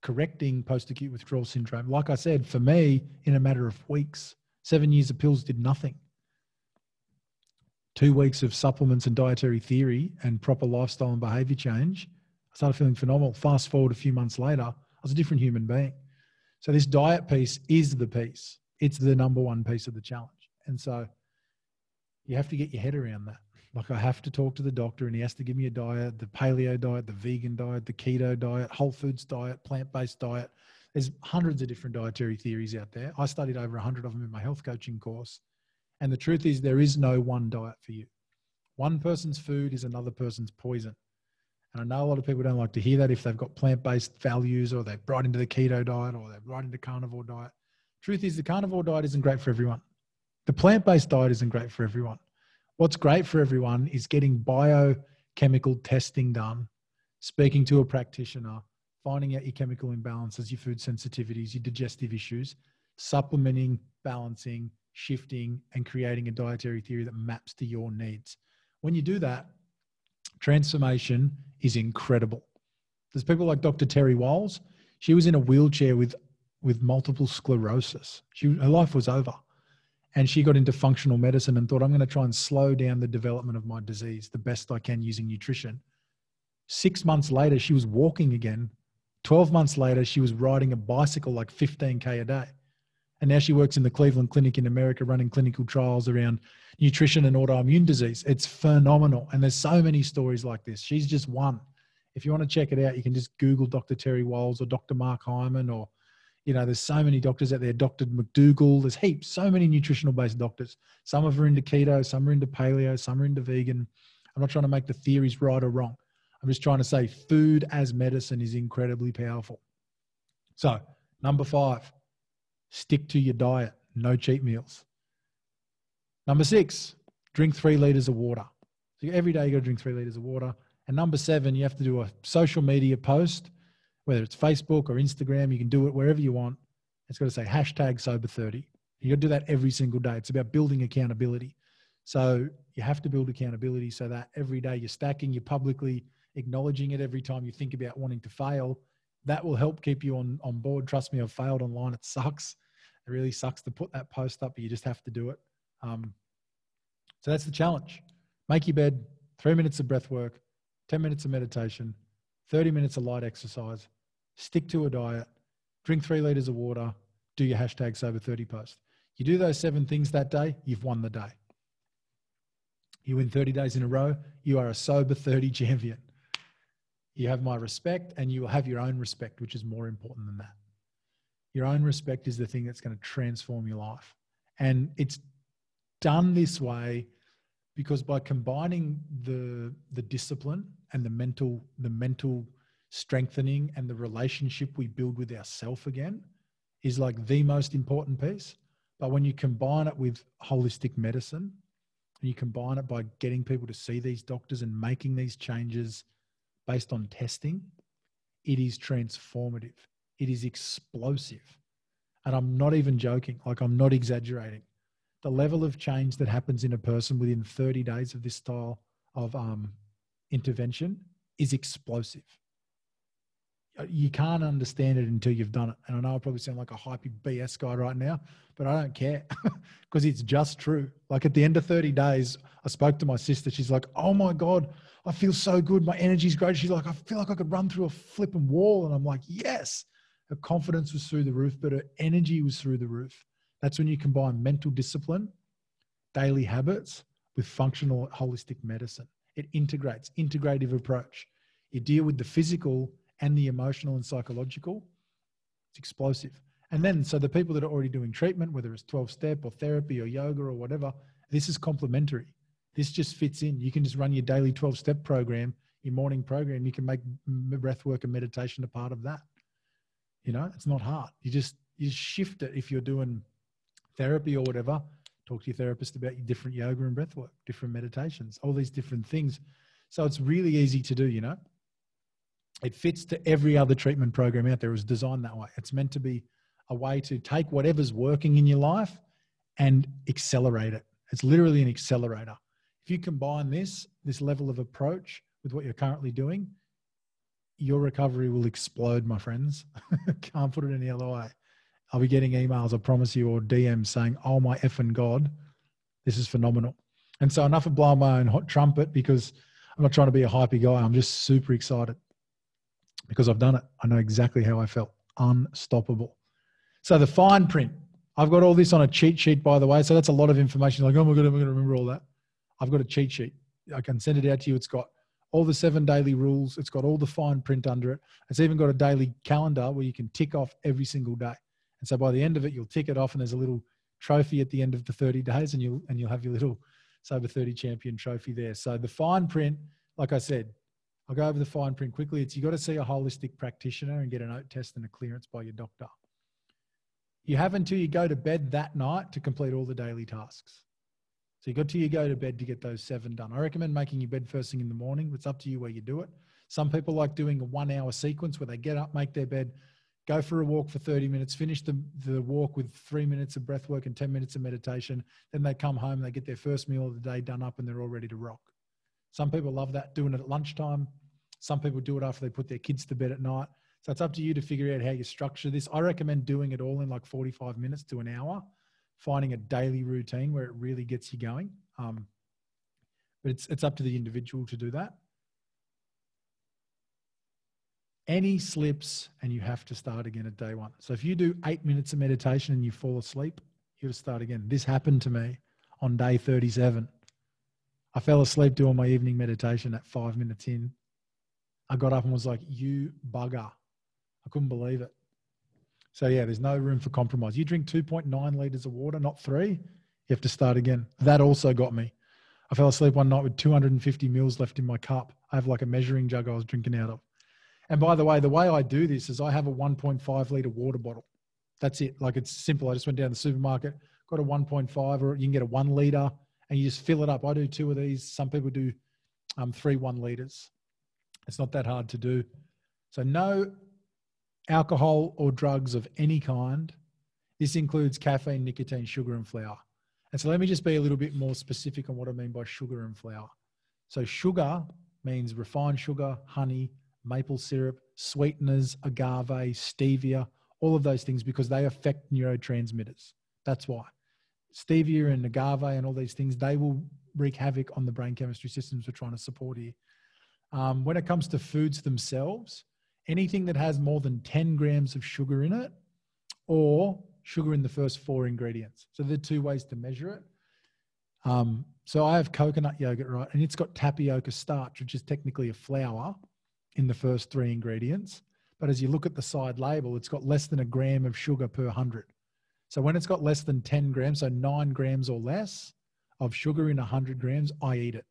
correcting post acute withdrawal syndrome. Like I said, for me, in a matter of weeks, seven years of pills did nothing. Two weeks of supplements and dietary theory and proper lifestyle and behavior change, I started feeling phenomenal. Fast forward a few months later, I was a different human being. So, this diet piece is the piece it's the number one piece of the challenge. And so you have to get your head around that. Like I have to talk to the doctor and he has to give me a diet, the paleo diet, the vegan diet, the keto diet, whole foods diet, plant-based diet. There's hundreds of different dietary theories out there. I studied over 100 of them in my health coaching course. And the truth is there is no one diet for you. One person's food is another person's poison. And I know a lot of people don't like to hear that if they've got plant-based values or they're right into the keto diet or they're right into carnivore diet. Truth is, the carnivore diet isn't great for everyone. The plant based diet isn't great for everyone. What's great for everyone is getting biochemical testing done, speaking to a practitioner, finding out your chemical imbalances, your food sensitivities, your digestive issues, supplementing, balancing, shifting, and creating a dietary theory that maps to your needs. When you do that, transformation is incredible. There's people like Dr. Terry Wahls. She was in a wheelchair with with multiple sclerosis. She, her life was over. And she got into functional medicine and thought, I'm going to try and slow down the development of my disease the best I can using nutrition. Six months later, she was walking again. 12 months later, she was riding a bicycle like 15K a day. And now she works in the Cleveland Clinic in America running clinical trials around nutrition and autoimmune disease. It's phenomenal. And there's so many stories like this. She's just one. If you want to check it out, you can just Google Dr. Terry Wahls or Dr. Mark Hyman or you know, there's so many doctors out there, Dr. McDougall, there's heaps, so many nutritional based doctors. Some of them are into keto, some are into paleo, some are into vegan. I'm not trying to make the theories right or wrong. I'm just trying to say food as medicine is incredibly powerful. So, number five, stick to your diet, no cheat meals. Number six, drink three liters of water. So every day you got to drink three liters of water. And number seven, you have to do a social media post whether it's Facebook or Instagram, you can do it wherever you want. It's got to say hashtag sober 30. You got to do that every single day. It's about building accountability. So you have to build accountability so that every day you're stacking, you're publicly acknowledging it every time you think about wanting to fail. That will help keep you on, on board. Trust me, I've failed online. It sucks. It really sucks to put that post up, but you just have to do it. Um, so that's the challenge. Make your bed, three minutes of breath work, 10 minutes of meditation, 30 minutes of light exercise, stick to a diet, drink three liters of water, do your hashtag sober 30 post. You do those seven things that day, you've won the day. You win 30 days in a row, you are a sober 30 champion. You have my respect and you will have your own respect, which is more important than that. Your own respect is the thing that's going to transform your life. And it's done this way because by combining the the discipline and the mental the mental strengthening and the relationship we build with ourself again is like the most important piece. But when you combine it with holistic medicine and you combine it by getting people to see these doctors and making these changes based on testing it is transformative. It is explosive. And i'm not even joking. Like i'm not exaggerating. The level of change that happens in a person within 30 days of this style of um, intervention is explosive. Uh, you can't understand it until you've done it. And I know I probably sound like a hypey BS guy right now, but I don't care (laughs) because it's just true. Like at the end of 30 days, I spoke to my sister. She's like, Oh my God, I feel so good. My energy's great. She's like, I feel like I could run through a flipping wall. And I'm like, Yes. Her confidence was through the roof, but her energy was through the roof. That's when you combine mental discipline, daily habits with functional holistic medicine. It integrates, integrative approach. You deal with the physical and the emotional and psychological. It's explosive. And then, so the people that are already doing treatment, whether it's 12 step or therapy or yoga or whatever, this is complementary. This just fits in. You can just run your daily 12 step program, your morning program. You can make breath work and meditation a part of that. You know, it's not hard. You just, you just shift it if you're doing therapy or whatever. Talk to your therapist about your different yoga and breath work, different meditations, all these different things. So it's really easy to do, you know. It fits to every other treatment program out there. It was designed that way. It's meant to be a way to take whatever's working in your life and accelerate it. It's literally an accelerator. If you combine this, this level of approach with what you're currently doing, your recovery will explode, my friends. (laughs) Can't put it any other way. I'll be getting emails, I promise you, or DMs saying, Oh my effing God, this is phenomenal. And so, enough of blowing my own hot trumpet because I'm not trying to be a hypey guy. I'm just super excited because I've done it. I know exactly how I felt. Unstoppable. So the fine print. I've got all this on a cheat sheet, by the way. So that's a lot of information. Like, oh my God, I'm going to remember all that. I've got a cheat sheet. I can send it out to you. It's got all the seven daily rules. It's got all the fine print under it. It's even got a daily calendar where you can tick off every single day. And so by the end of it, you'll tick it off, and there's a little trophy at the end of the 30 days, and you'll and you'll have your little Sober 30 champion trophy there. So the fine print, like I said, I'll go over the fine print quickly. It's you got to see a holistic practitioner and get an OAT test and a clearance by your doctor. You have until you go to bed that night to complete all the daily tasks. So you got till you go to bed to get those seven done. I recommend making your bed first thing in the morning. It's up to you where you do it. Some people like doing a one hour sequence where they get up, make their bed, go for a walk for 30 minutes, finish the, the walk with three minutes of breath work and 10 minutes of meditation. Then they come home, they get their first meal of the day done up, and they're all ready to rock. Some people love that, doing it at lunchtime. Some people do it after they put their kids to bed at night. So it's up to you to figure out how you structure this. I recommend doing it all in like 45 minutes to an hour, finding a daily routine where it really gets you going. Um, but it's, it's up to the individual to do that. Any slips and you have to start again at day one. So if you do eight minutes of meditation and you fall asleep, you got to start again. This happened to me on day 37. I fell asleep doing my evening meditation at five minutes in. I got up and was like, you bugger. I couldn't believe it. So, yeah, there's no room for compromise. You drink 2.9 liters of water, not three, you have to start again. That also got me. I fell asleep one night with 250 mils left in my cup. I have like a measuring jug I was drinking out of. And by the way, the way I do this is I have a 1.5 liter water bottle. That's it. Like it's simple. I just went down to the supermarket, got a 1.5, or you can get a one liter, and you just fill it up. I do two of these. Some people do um, three one liters. It's not that hard to do. So, no alcohol or drugs of any kind. This includes caffeine, nicotine, sugar, and flour. And so, let me just be a little bit more specific on what I mean by sugar and flour. So, sugar means refined sugar, honey, maple syrup, sweeteners, agave, stevia, all of those things because they affect neurotransmitters. That's why. Stevia and agave and all these things, they will wreak havoc on the brain chemistry systems we're trying to support here. Um, when it comes to foods themselves, anything that has more than 10 grams of sugar in it or sugar in the first four ingredients. So there are two ways to measure it. Um, so I have coconut yogurt, right? And it's got tapioca starch, which is technically a flour in the first three ingredients. But as you look at the side label, it's got less than a gram of sugar per 100. So when it's got less than 10 grams, so nine grams or less of sugar in 100 grams, I eat it.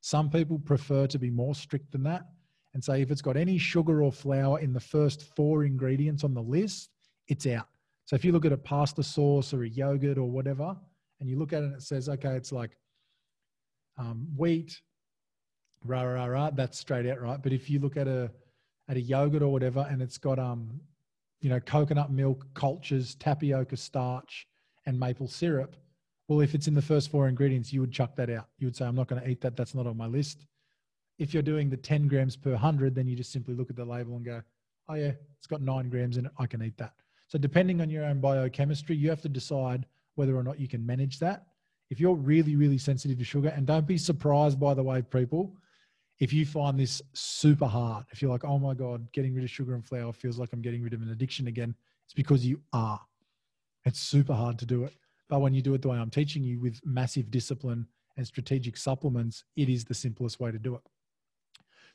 Some people prefer to be more strict than that and say if it's got any sugar or flour in the first four ingredients on the list, it's out. So if you look at a pasta sauce or a yogurt or whatever, and you look at it and it says, okay, it's like um, wheat, rah rah rah, that's straight out, right? But if you look at a at a yogurt or whatever, and it's got um, you know, coconut milk, cultures, tapioca starch, and maple syrup, well, if it's in the first four ingredients, you would chuck that out. You would say, I'm not going to eat that. That's not on my list. If you're doing the 10 grams per 100, then you just simply look at the label and go, oh yeah, it's got nine grams in it. I can eat that. So depending on your own biochemistry, you have to decide whether or not you can manage that. If you're really, really sensitive to sugar, and don't be surprised by the way, people, if you find this super hard, if you're like, oh my God, getting rid of sugar and flour feels like I'm getting rid of an addiction again, it's because you are. It's super hard to do it. But when you do it the way I'm teaching you with massive discipline and strategic supplements, it is the simplest way to do it.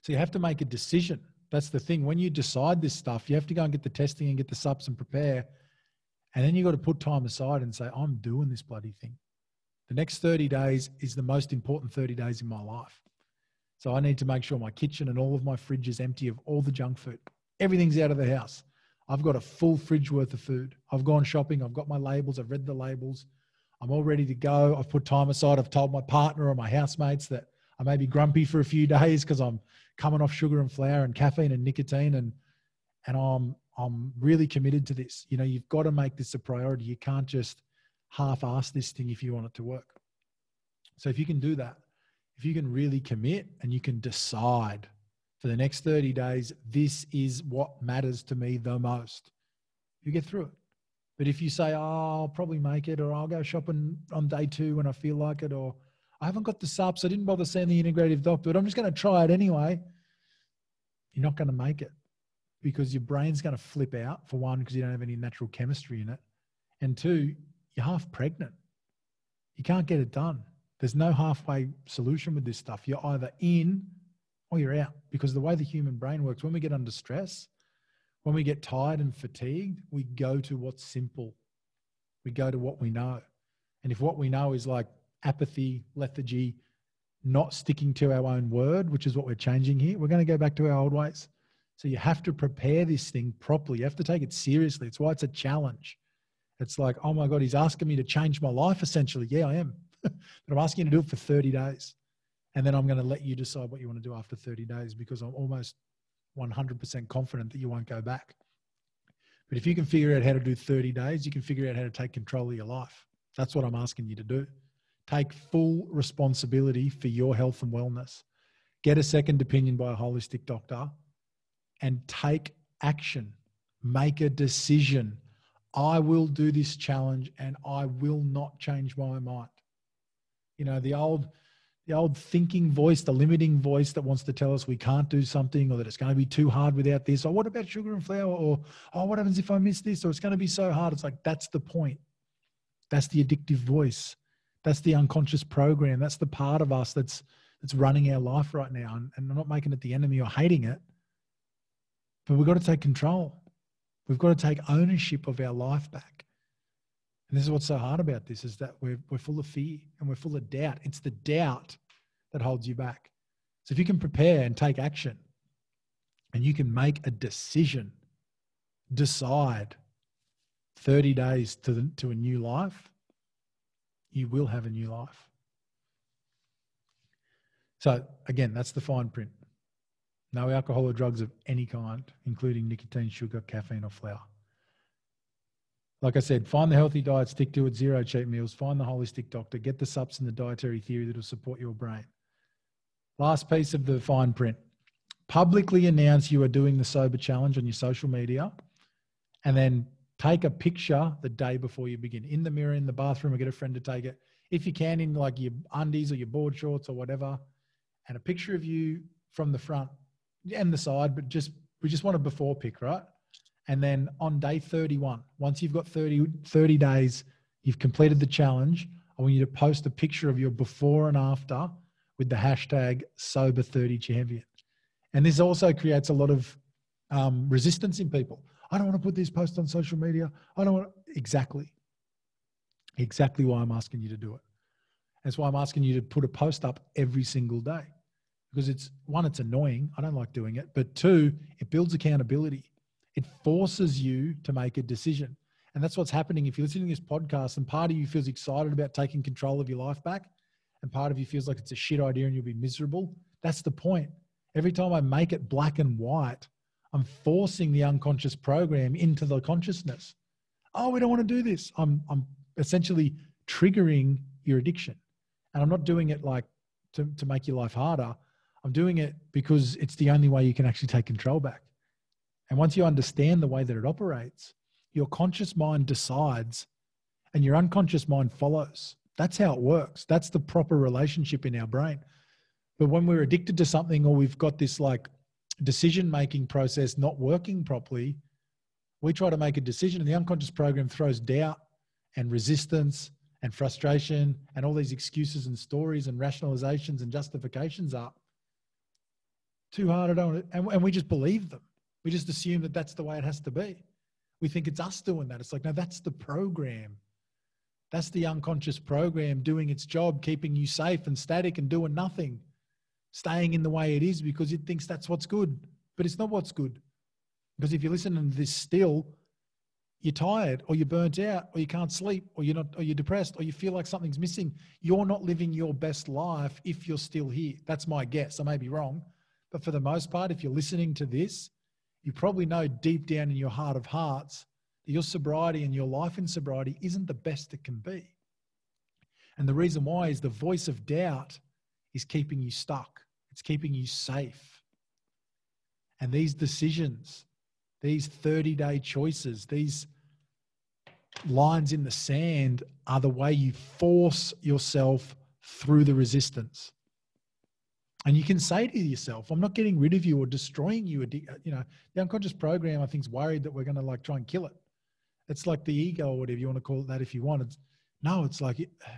So you have to make a decision. That's the thing. When you decide this stuff, you have to go and get the testing and get the subs and prepare. And then you've got to put time aside and say, I'm doing this bloody thing. The next 30 days is the most important 30 days in my life. So I need to make sure my kitchen and all of my fridge is empty of all the junk food. Everything's out of the house. I've got a full fridge worth of food. I've gone shopping. I've got my labels. I've read the labels. I'm all ready to go. I've put time aside. I've told my partner or my housemates that I may be grumpy for a few (laughs) days because I'm coming off sugar and flour and caffeine and nicotine and and I'm I'm really committed to this. You know, you've got to make this a priority. You can't just half-ass this thing if you want it to work. So if you can do that, if you can really commit and you can decide for the next 30 days, this is what matters to me the most, you get through it. But if you say, oh, I'll probably make it, or I'll go shopping on day two when I feel like it, or I haven't got the subs, I didn't bother seeing the integrative doctor, but I'm just going to try it anyway, you're not going to make it because your brain's going to flip out, for one, because you don't have any natural chemistry in it. And two, you're half pregnant. You can't get it done. There's no halfway solution with this stuff. You're either in or you're out because the way the human brain works, when we get under stress, when we get tired and fatigued, we go to what's simple. We go to what we know. And if what we know is like apathy, lethargy, not sticking to our own word, which is what we're changing here, we're going to go back to our old ways. So you have to prepare this thing properly. You have to take it seriously. It's why it's a challenge. It's like, oh my God, he's asking me to change my life essentially. Yeah, I am. (laughs) but I'm asking you to do it for 30 days. And then I'm going to let you decide what you want to do after 30 days because I'm almost 100% confident that you won't go back. But if you can figure out how to do 30 days, you can figure out how to take control of your life. That's what I'm asking you to do. Take full responsibility for your health and wellness. Get a second opinion by a holistic doctor and take action. Make a decision. I will do this challenge and I will not change my mind. You know, the old the old thinking voice, the limiting voice that wants to tell us we can't do something or that it's going to be too hard without this. Or what about sugar and flour? Or, oh, what happens if I miss this? Or it's going to be so hard. It's like, that's the point. That's the addictive voice. That's the unconscious program. That's the part of us that's, that's running our life right now. And, and I'm not making it the enemy or hating it, but we've got to take control. We've got to take ownership of our life back. And this is what's so hard about this is that we're, we're full of fear and we're full of doubt. It's the doubt that holds you back. So if you can prepare and take action and you can make a decision, decide 30 days to, the, to a new life, you will have a new life. So again, that's the fine print. No alcohol or drugs of any kind, including nicotine, sugar, caffeine, or flour like I said, find the healthy diet, stick to it, zero cheat meals, find the holistic doctor, get the subs and the dietary theory that will support your brain. Last piece of the fine print. Publicly announce you are doing the sober challenge on your social media and then take a picture the day before you begin. In the mirror in the bathroom or get a friend to take it. If you can in like your undies or your board shorts or whatever and a picture of you from the front and the side but just we just want a before pic right and then on day 31, once you've got 30, 30 days, you've completed the challenge, I want you to post a picture of your before and after with the hashtag sober30champion. And this also creates a lot of um, resistance in people. I don't want to put this post on social media. I don't want to. Exactly. Exactly why I'm asking you to do it. That's why I'm asking you to put a post up every single day because it's one, it's annoying. I don't like doing it. But two, it builds accountability it forces you to make a decision. And that's what's happening if you're listening to this podcast and part of you feels excited about taking control of your life back and part of you feels like it's a shit idea and you'll be miserable. That's the point. Every time I make it black and white, I'm forcing the unconscious program into the consciousness. Oh, we don't want to do this. I'm, I'm essentially triggering your addiction. And I'm not doing it like to, to make your life harder. I'm doing it because it's the only way you can actually take control back. And once you understand the way that it operates, your conscious mind decides and your unconscious mind follows. That's how it works. That's the proper relationship in our brain. But when we're addicted to something or we've got this like decision making process not working properly, we try to make a decision and the unconscious program throws doubt and resistance and frustration and all these excuses and stories and rationalizations and justifications up. Too hard, I don't, and, and we just believe them. We just assume that that's the way it has to be. We think it's us doing that. It's like, no, that's the program. That's the unconscious program doing its job, keeping you safe and static and doing nothing, staying in the way it is because it thinks that's what's good. But it's not what's good. Because if you listen to this still, you're tired or you're burnt out or you can't sleep or you're not or you're depressed or you feel like something's missing you're not living your best life if you're still here that's my guess i may be wrong but for the most part if you're listening to this you probably know deep down in your heart of hearts that your sobriety and your life in sobriety isn't the best it can be. And the reason why is the voice of doubt is keeping you stuck. It's keeping you safe. And these decisions these 30 day choices, these lines in the sand are the way you force yourself through the resistance. And you can say to yourself, I'm not getting rid of you or destroying you. Uh, you know, the unconscious program, I think, is worried that we're going to like try and kill it. It's like the ego or whatever you want to call it that if you want. It's, no, it's like uh,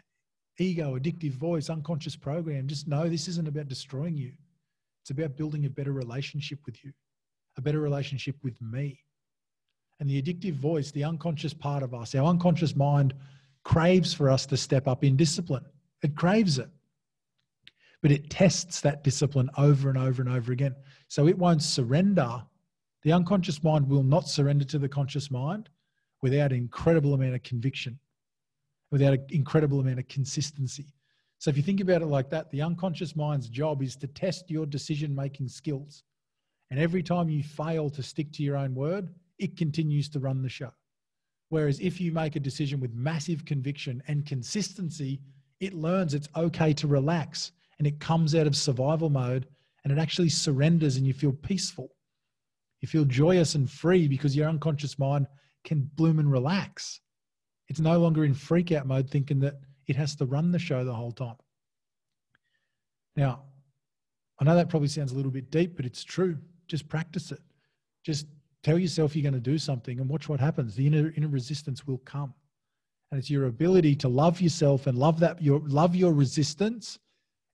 ego, addictive voice, unconscious program. Just know this isn't about destroying you. It's about building a better relationship with you a better relationship with me. And the addictive voice, the unconscious part of us, our unconscious mind craves for us to step up in discipline. It craves it. But it tests that discipline over and over and over again. So it won't surrender. The unconscious mind will not surrender to the conscious mind without an incredible amount of conviction, without an incredible amount of consistency. So if you think about it like that, the unconscious mind's job is to test your decision making skills. And every time you fail to stick to your own word, it continues to run the show. Whereas if you make a decision with massive conviction and consistency, it learns it's okay to relax and it comes out of survival mode and it actually surrenders and you feel peaceful. You feel joyous and free because your unconscious mind can bloom and relax. It's no longer in freak out mode thinking that it has to run the show the whole time. Now, I know that probably sounds a little bit deep, but it's true just practice it. Just tell yourself you're going to do something and watch what happens. The inner, inner resistance will come. And it's your ability to love yourself and love that your love your resistance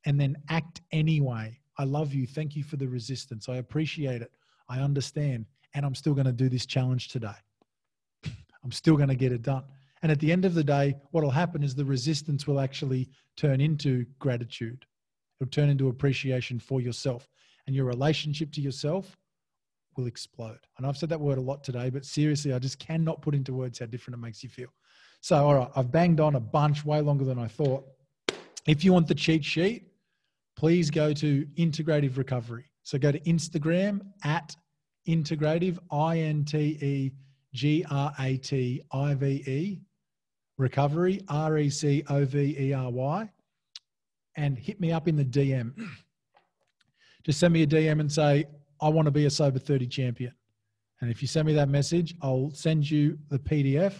and then act anyway. I love you. Thank you for the resistance. I appreciate it. I understand. And I'm still going to do this challenge today. (laughs) I'm still going to get it done. And at the end of the day, what will happen is the resistance will actually turn into gratitude. It'll turn into appreciation for yourself and your relationship to yourself will explode. And I've said that word a lot today, but seriously, I just cannot put into words how different it makes you feel. So, all right, I've banged on a bunch way longer than I thought. If you want the cheat sheet, please go to Integrative Recovery. So go to Instagram at Integrative, I N T E G R A T I V E, Recovery, R E C O V E R Y, and hit me up in the DM (clears throat) just send me a DM and say, I want to be a sober 30 champion. And if you send me that message, I'll send you the PDF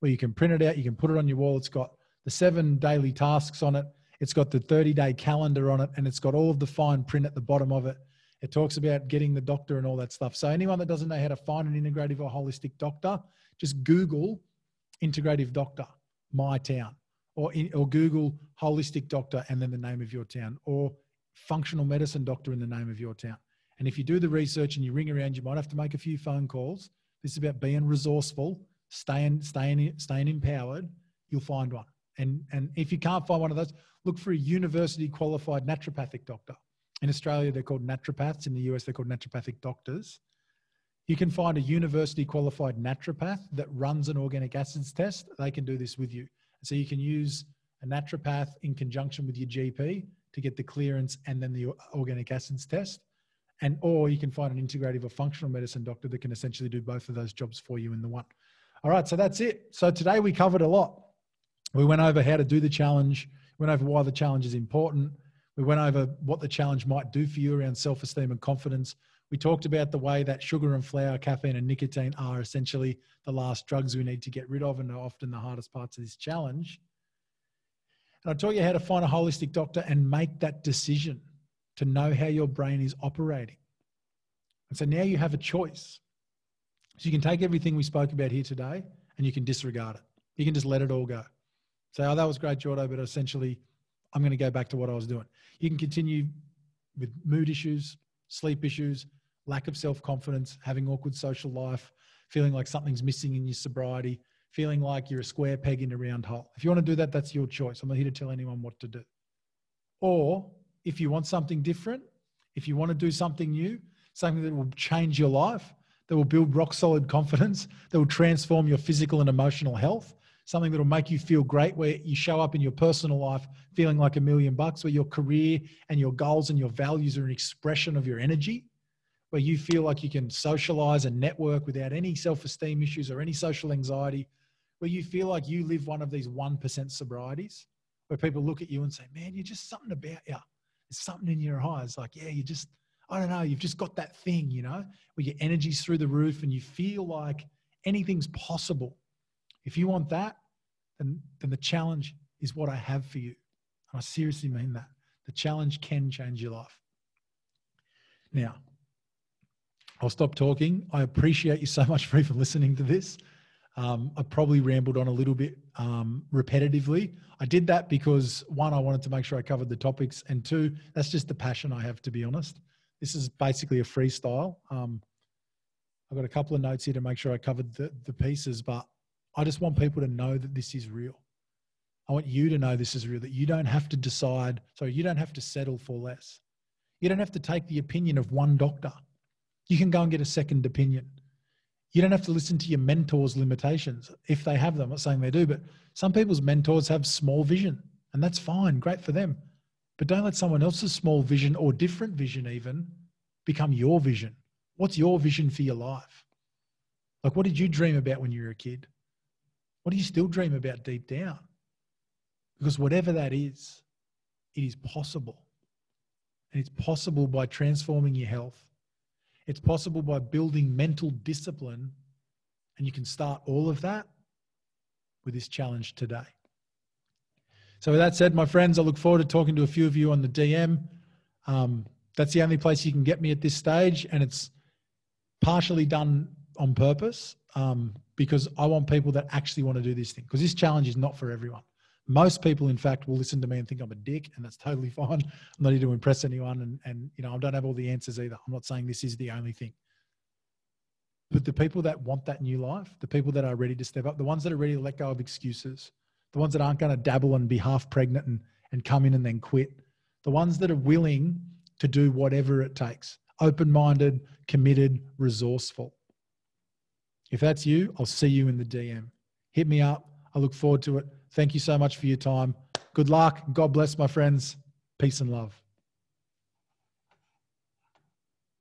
where you can print it out. You can put it on your wall. It's got the seven daily tasks on it. It's got the 30 day calendar on it, and it's got all of the fine print at the bottom of it. It talks about getting the doctor and all that stuff. So, anyone that doesn't know how to find an integrative or holistic doctor, just Google integrative doctor, my town, or, in, or Google holistic doctor and then the name of your town, or functional medicine doctor in the name of your town. And if you do the research and you ring around, you might have to make a few phone calls. This is about being resourceful, staying, staying, staying empowered. You'll find one. And, and if you can't find one of those, look for a university qualified naturopathic doctor. In Australia, they're called naturopaths. In the US, they're called naturopathic doctors. You can find a university qualified naturopath that runs an organic acids test. They can do this with you. So you can use a naturopath in conjunction with your GP to get the clearance and then the organic acids test. And or you can find an integrative or functional medicine doctor that can essentially do both of those jobs for you in the one. All right, so that's it. So today we covered a lot. We went over how to do the challenge, went over why the challenge is important. We went over what the challenge might do for you around self esteem and confidence. We talked about the way that sugar and flour, caffeine and nicotine are essentially the last drugs we need to get rid of and are often the hardest parts of this challenge. And I taught you how to find a holistic doctor and make that decision to know how your brain is operating. And so now you have a choice. So you can take everything we spoke about here today and you can disregard it. You can just let it all go. Say, oh, that was great, Jordo, but essentially, I'm going to go back to what I was doing. You can continue with mood issues, sleep issues, lack of self confidence, having awkward social life, feeling like something's missing in your sobriety, feeling like you're a square peg in a round hole. If you want to do that, that's your choice. I'm not here to tell anyone what to do. Or if you want something different, if you want to do something new, something that will change your life, that will build rock solid confidence, that will transform your physical and emotional health, something that will make you feel great, where you show up in your personal life feeling like a million bucks, where your career and your goals and your values are an expression of your energy, where you feel like you can socialize and network without any self esteem issues or any social anxiety, where you feel like you live one of these 1% sobrieties, where people look at you and say, Man, you're just something about you. There's something in your eyes. Like, yeah, you just, I don't know, you've just got that thing, you know, where your energy's through the roof and you feel like anything's possible. If you want that, then, then the challenge is what I have for you. And I seriously mean that. The challenge can change your life. Now, I'll stop talking. I appreciate you so much for even listening to this. Um, I probably rambled on a little bit um, repetitively. I did that because one, I wanted to make sure I covered the topics, and two, that's just the passion I have, to be honest. This is basically a freestyle. Um, I've got a couple of notes here to make sure I covered the, the pieces, but I just want people to know that this is real. I want you to know this is real, that you don't have to decide, sorry, you don't have to settle for less. You don't have to take the opinion of one doctor. You can go and get a second opinion. You don't have to listen to your mentor's limitations if they have them. I'm not saying they do, but some people's mentors have small vision, and that's fine, great for them. But don't let someone else's small vision or different vision even become your vision. What's your vision for your life? Like, what did you dream about when you were a kid? What do you still dream about deep down? Because whatever that is, it is possible. And it's possible by transforming your health. It's possible by building mental discipline. And you can start all of that with this challenge today. So, with that said, my friends, I look forward to talking to a few of you on the DM. Um, that's the only place you can get me at this stage, and it's partially done on purpose um, because I want people that actually want to do this thing. Because this challenge is not for everyone. Most people, in fact, will listen to me and think I'm a dick, and that's totally (laughs) fine. I'm not here to impress anyone, and, and you know I don't have all the answers either. I'm not saying this is the only thing. But the people that want that new life, the people that are ready to step up, the ones that are ready to let go of excuses, the ones that aren't going to dabble and be half pregnant and, and come in and then quit, the ones that are willing to do whatever it takes, open minded, committed, resourceful. If that's you, I'll see you in the DM. Hit me up. I look forward to it. Thank you so much for your time. Good luck. God bless, my friends. Peace and love.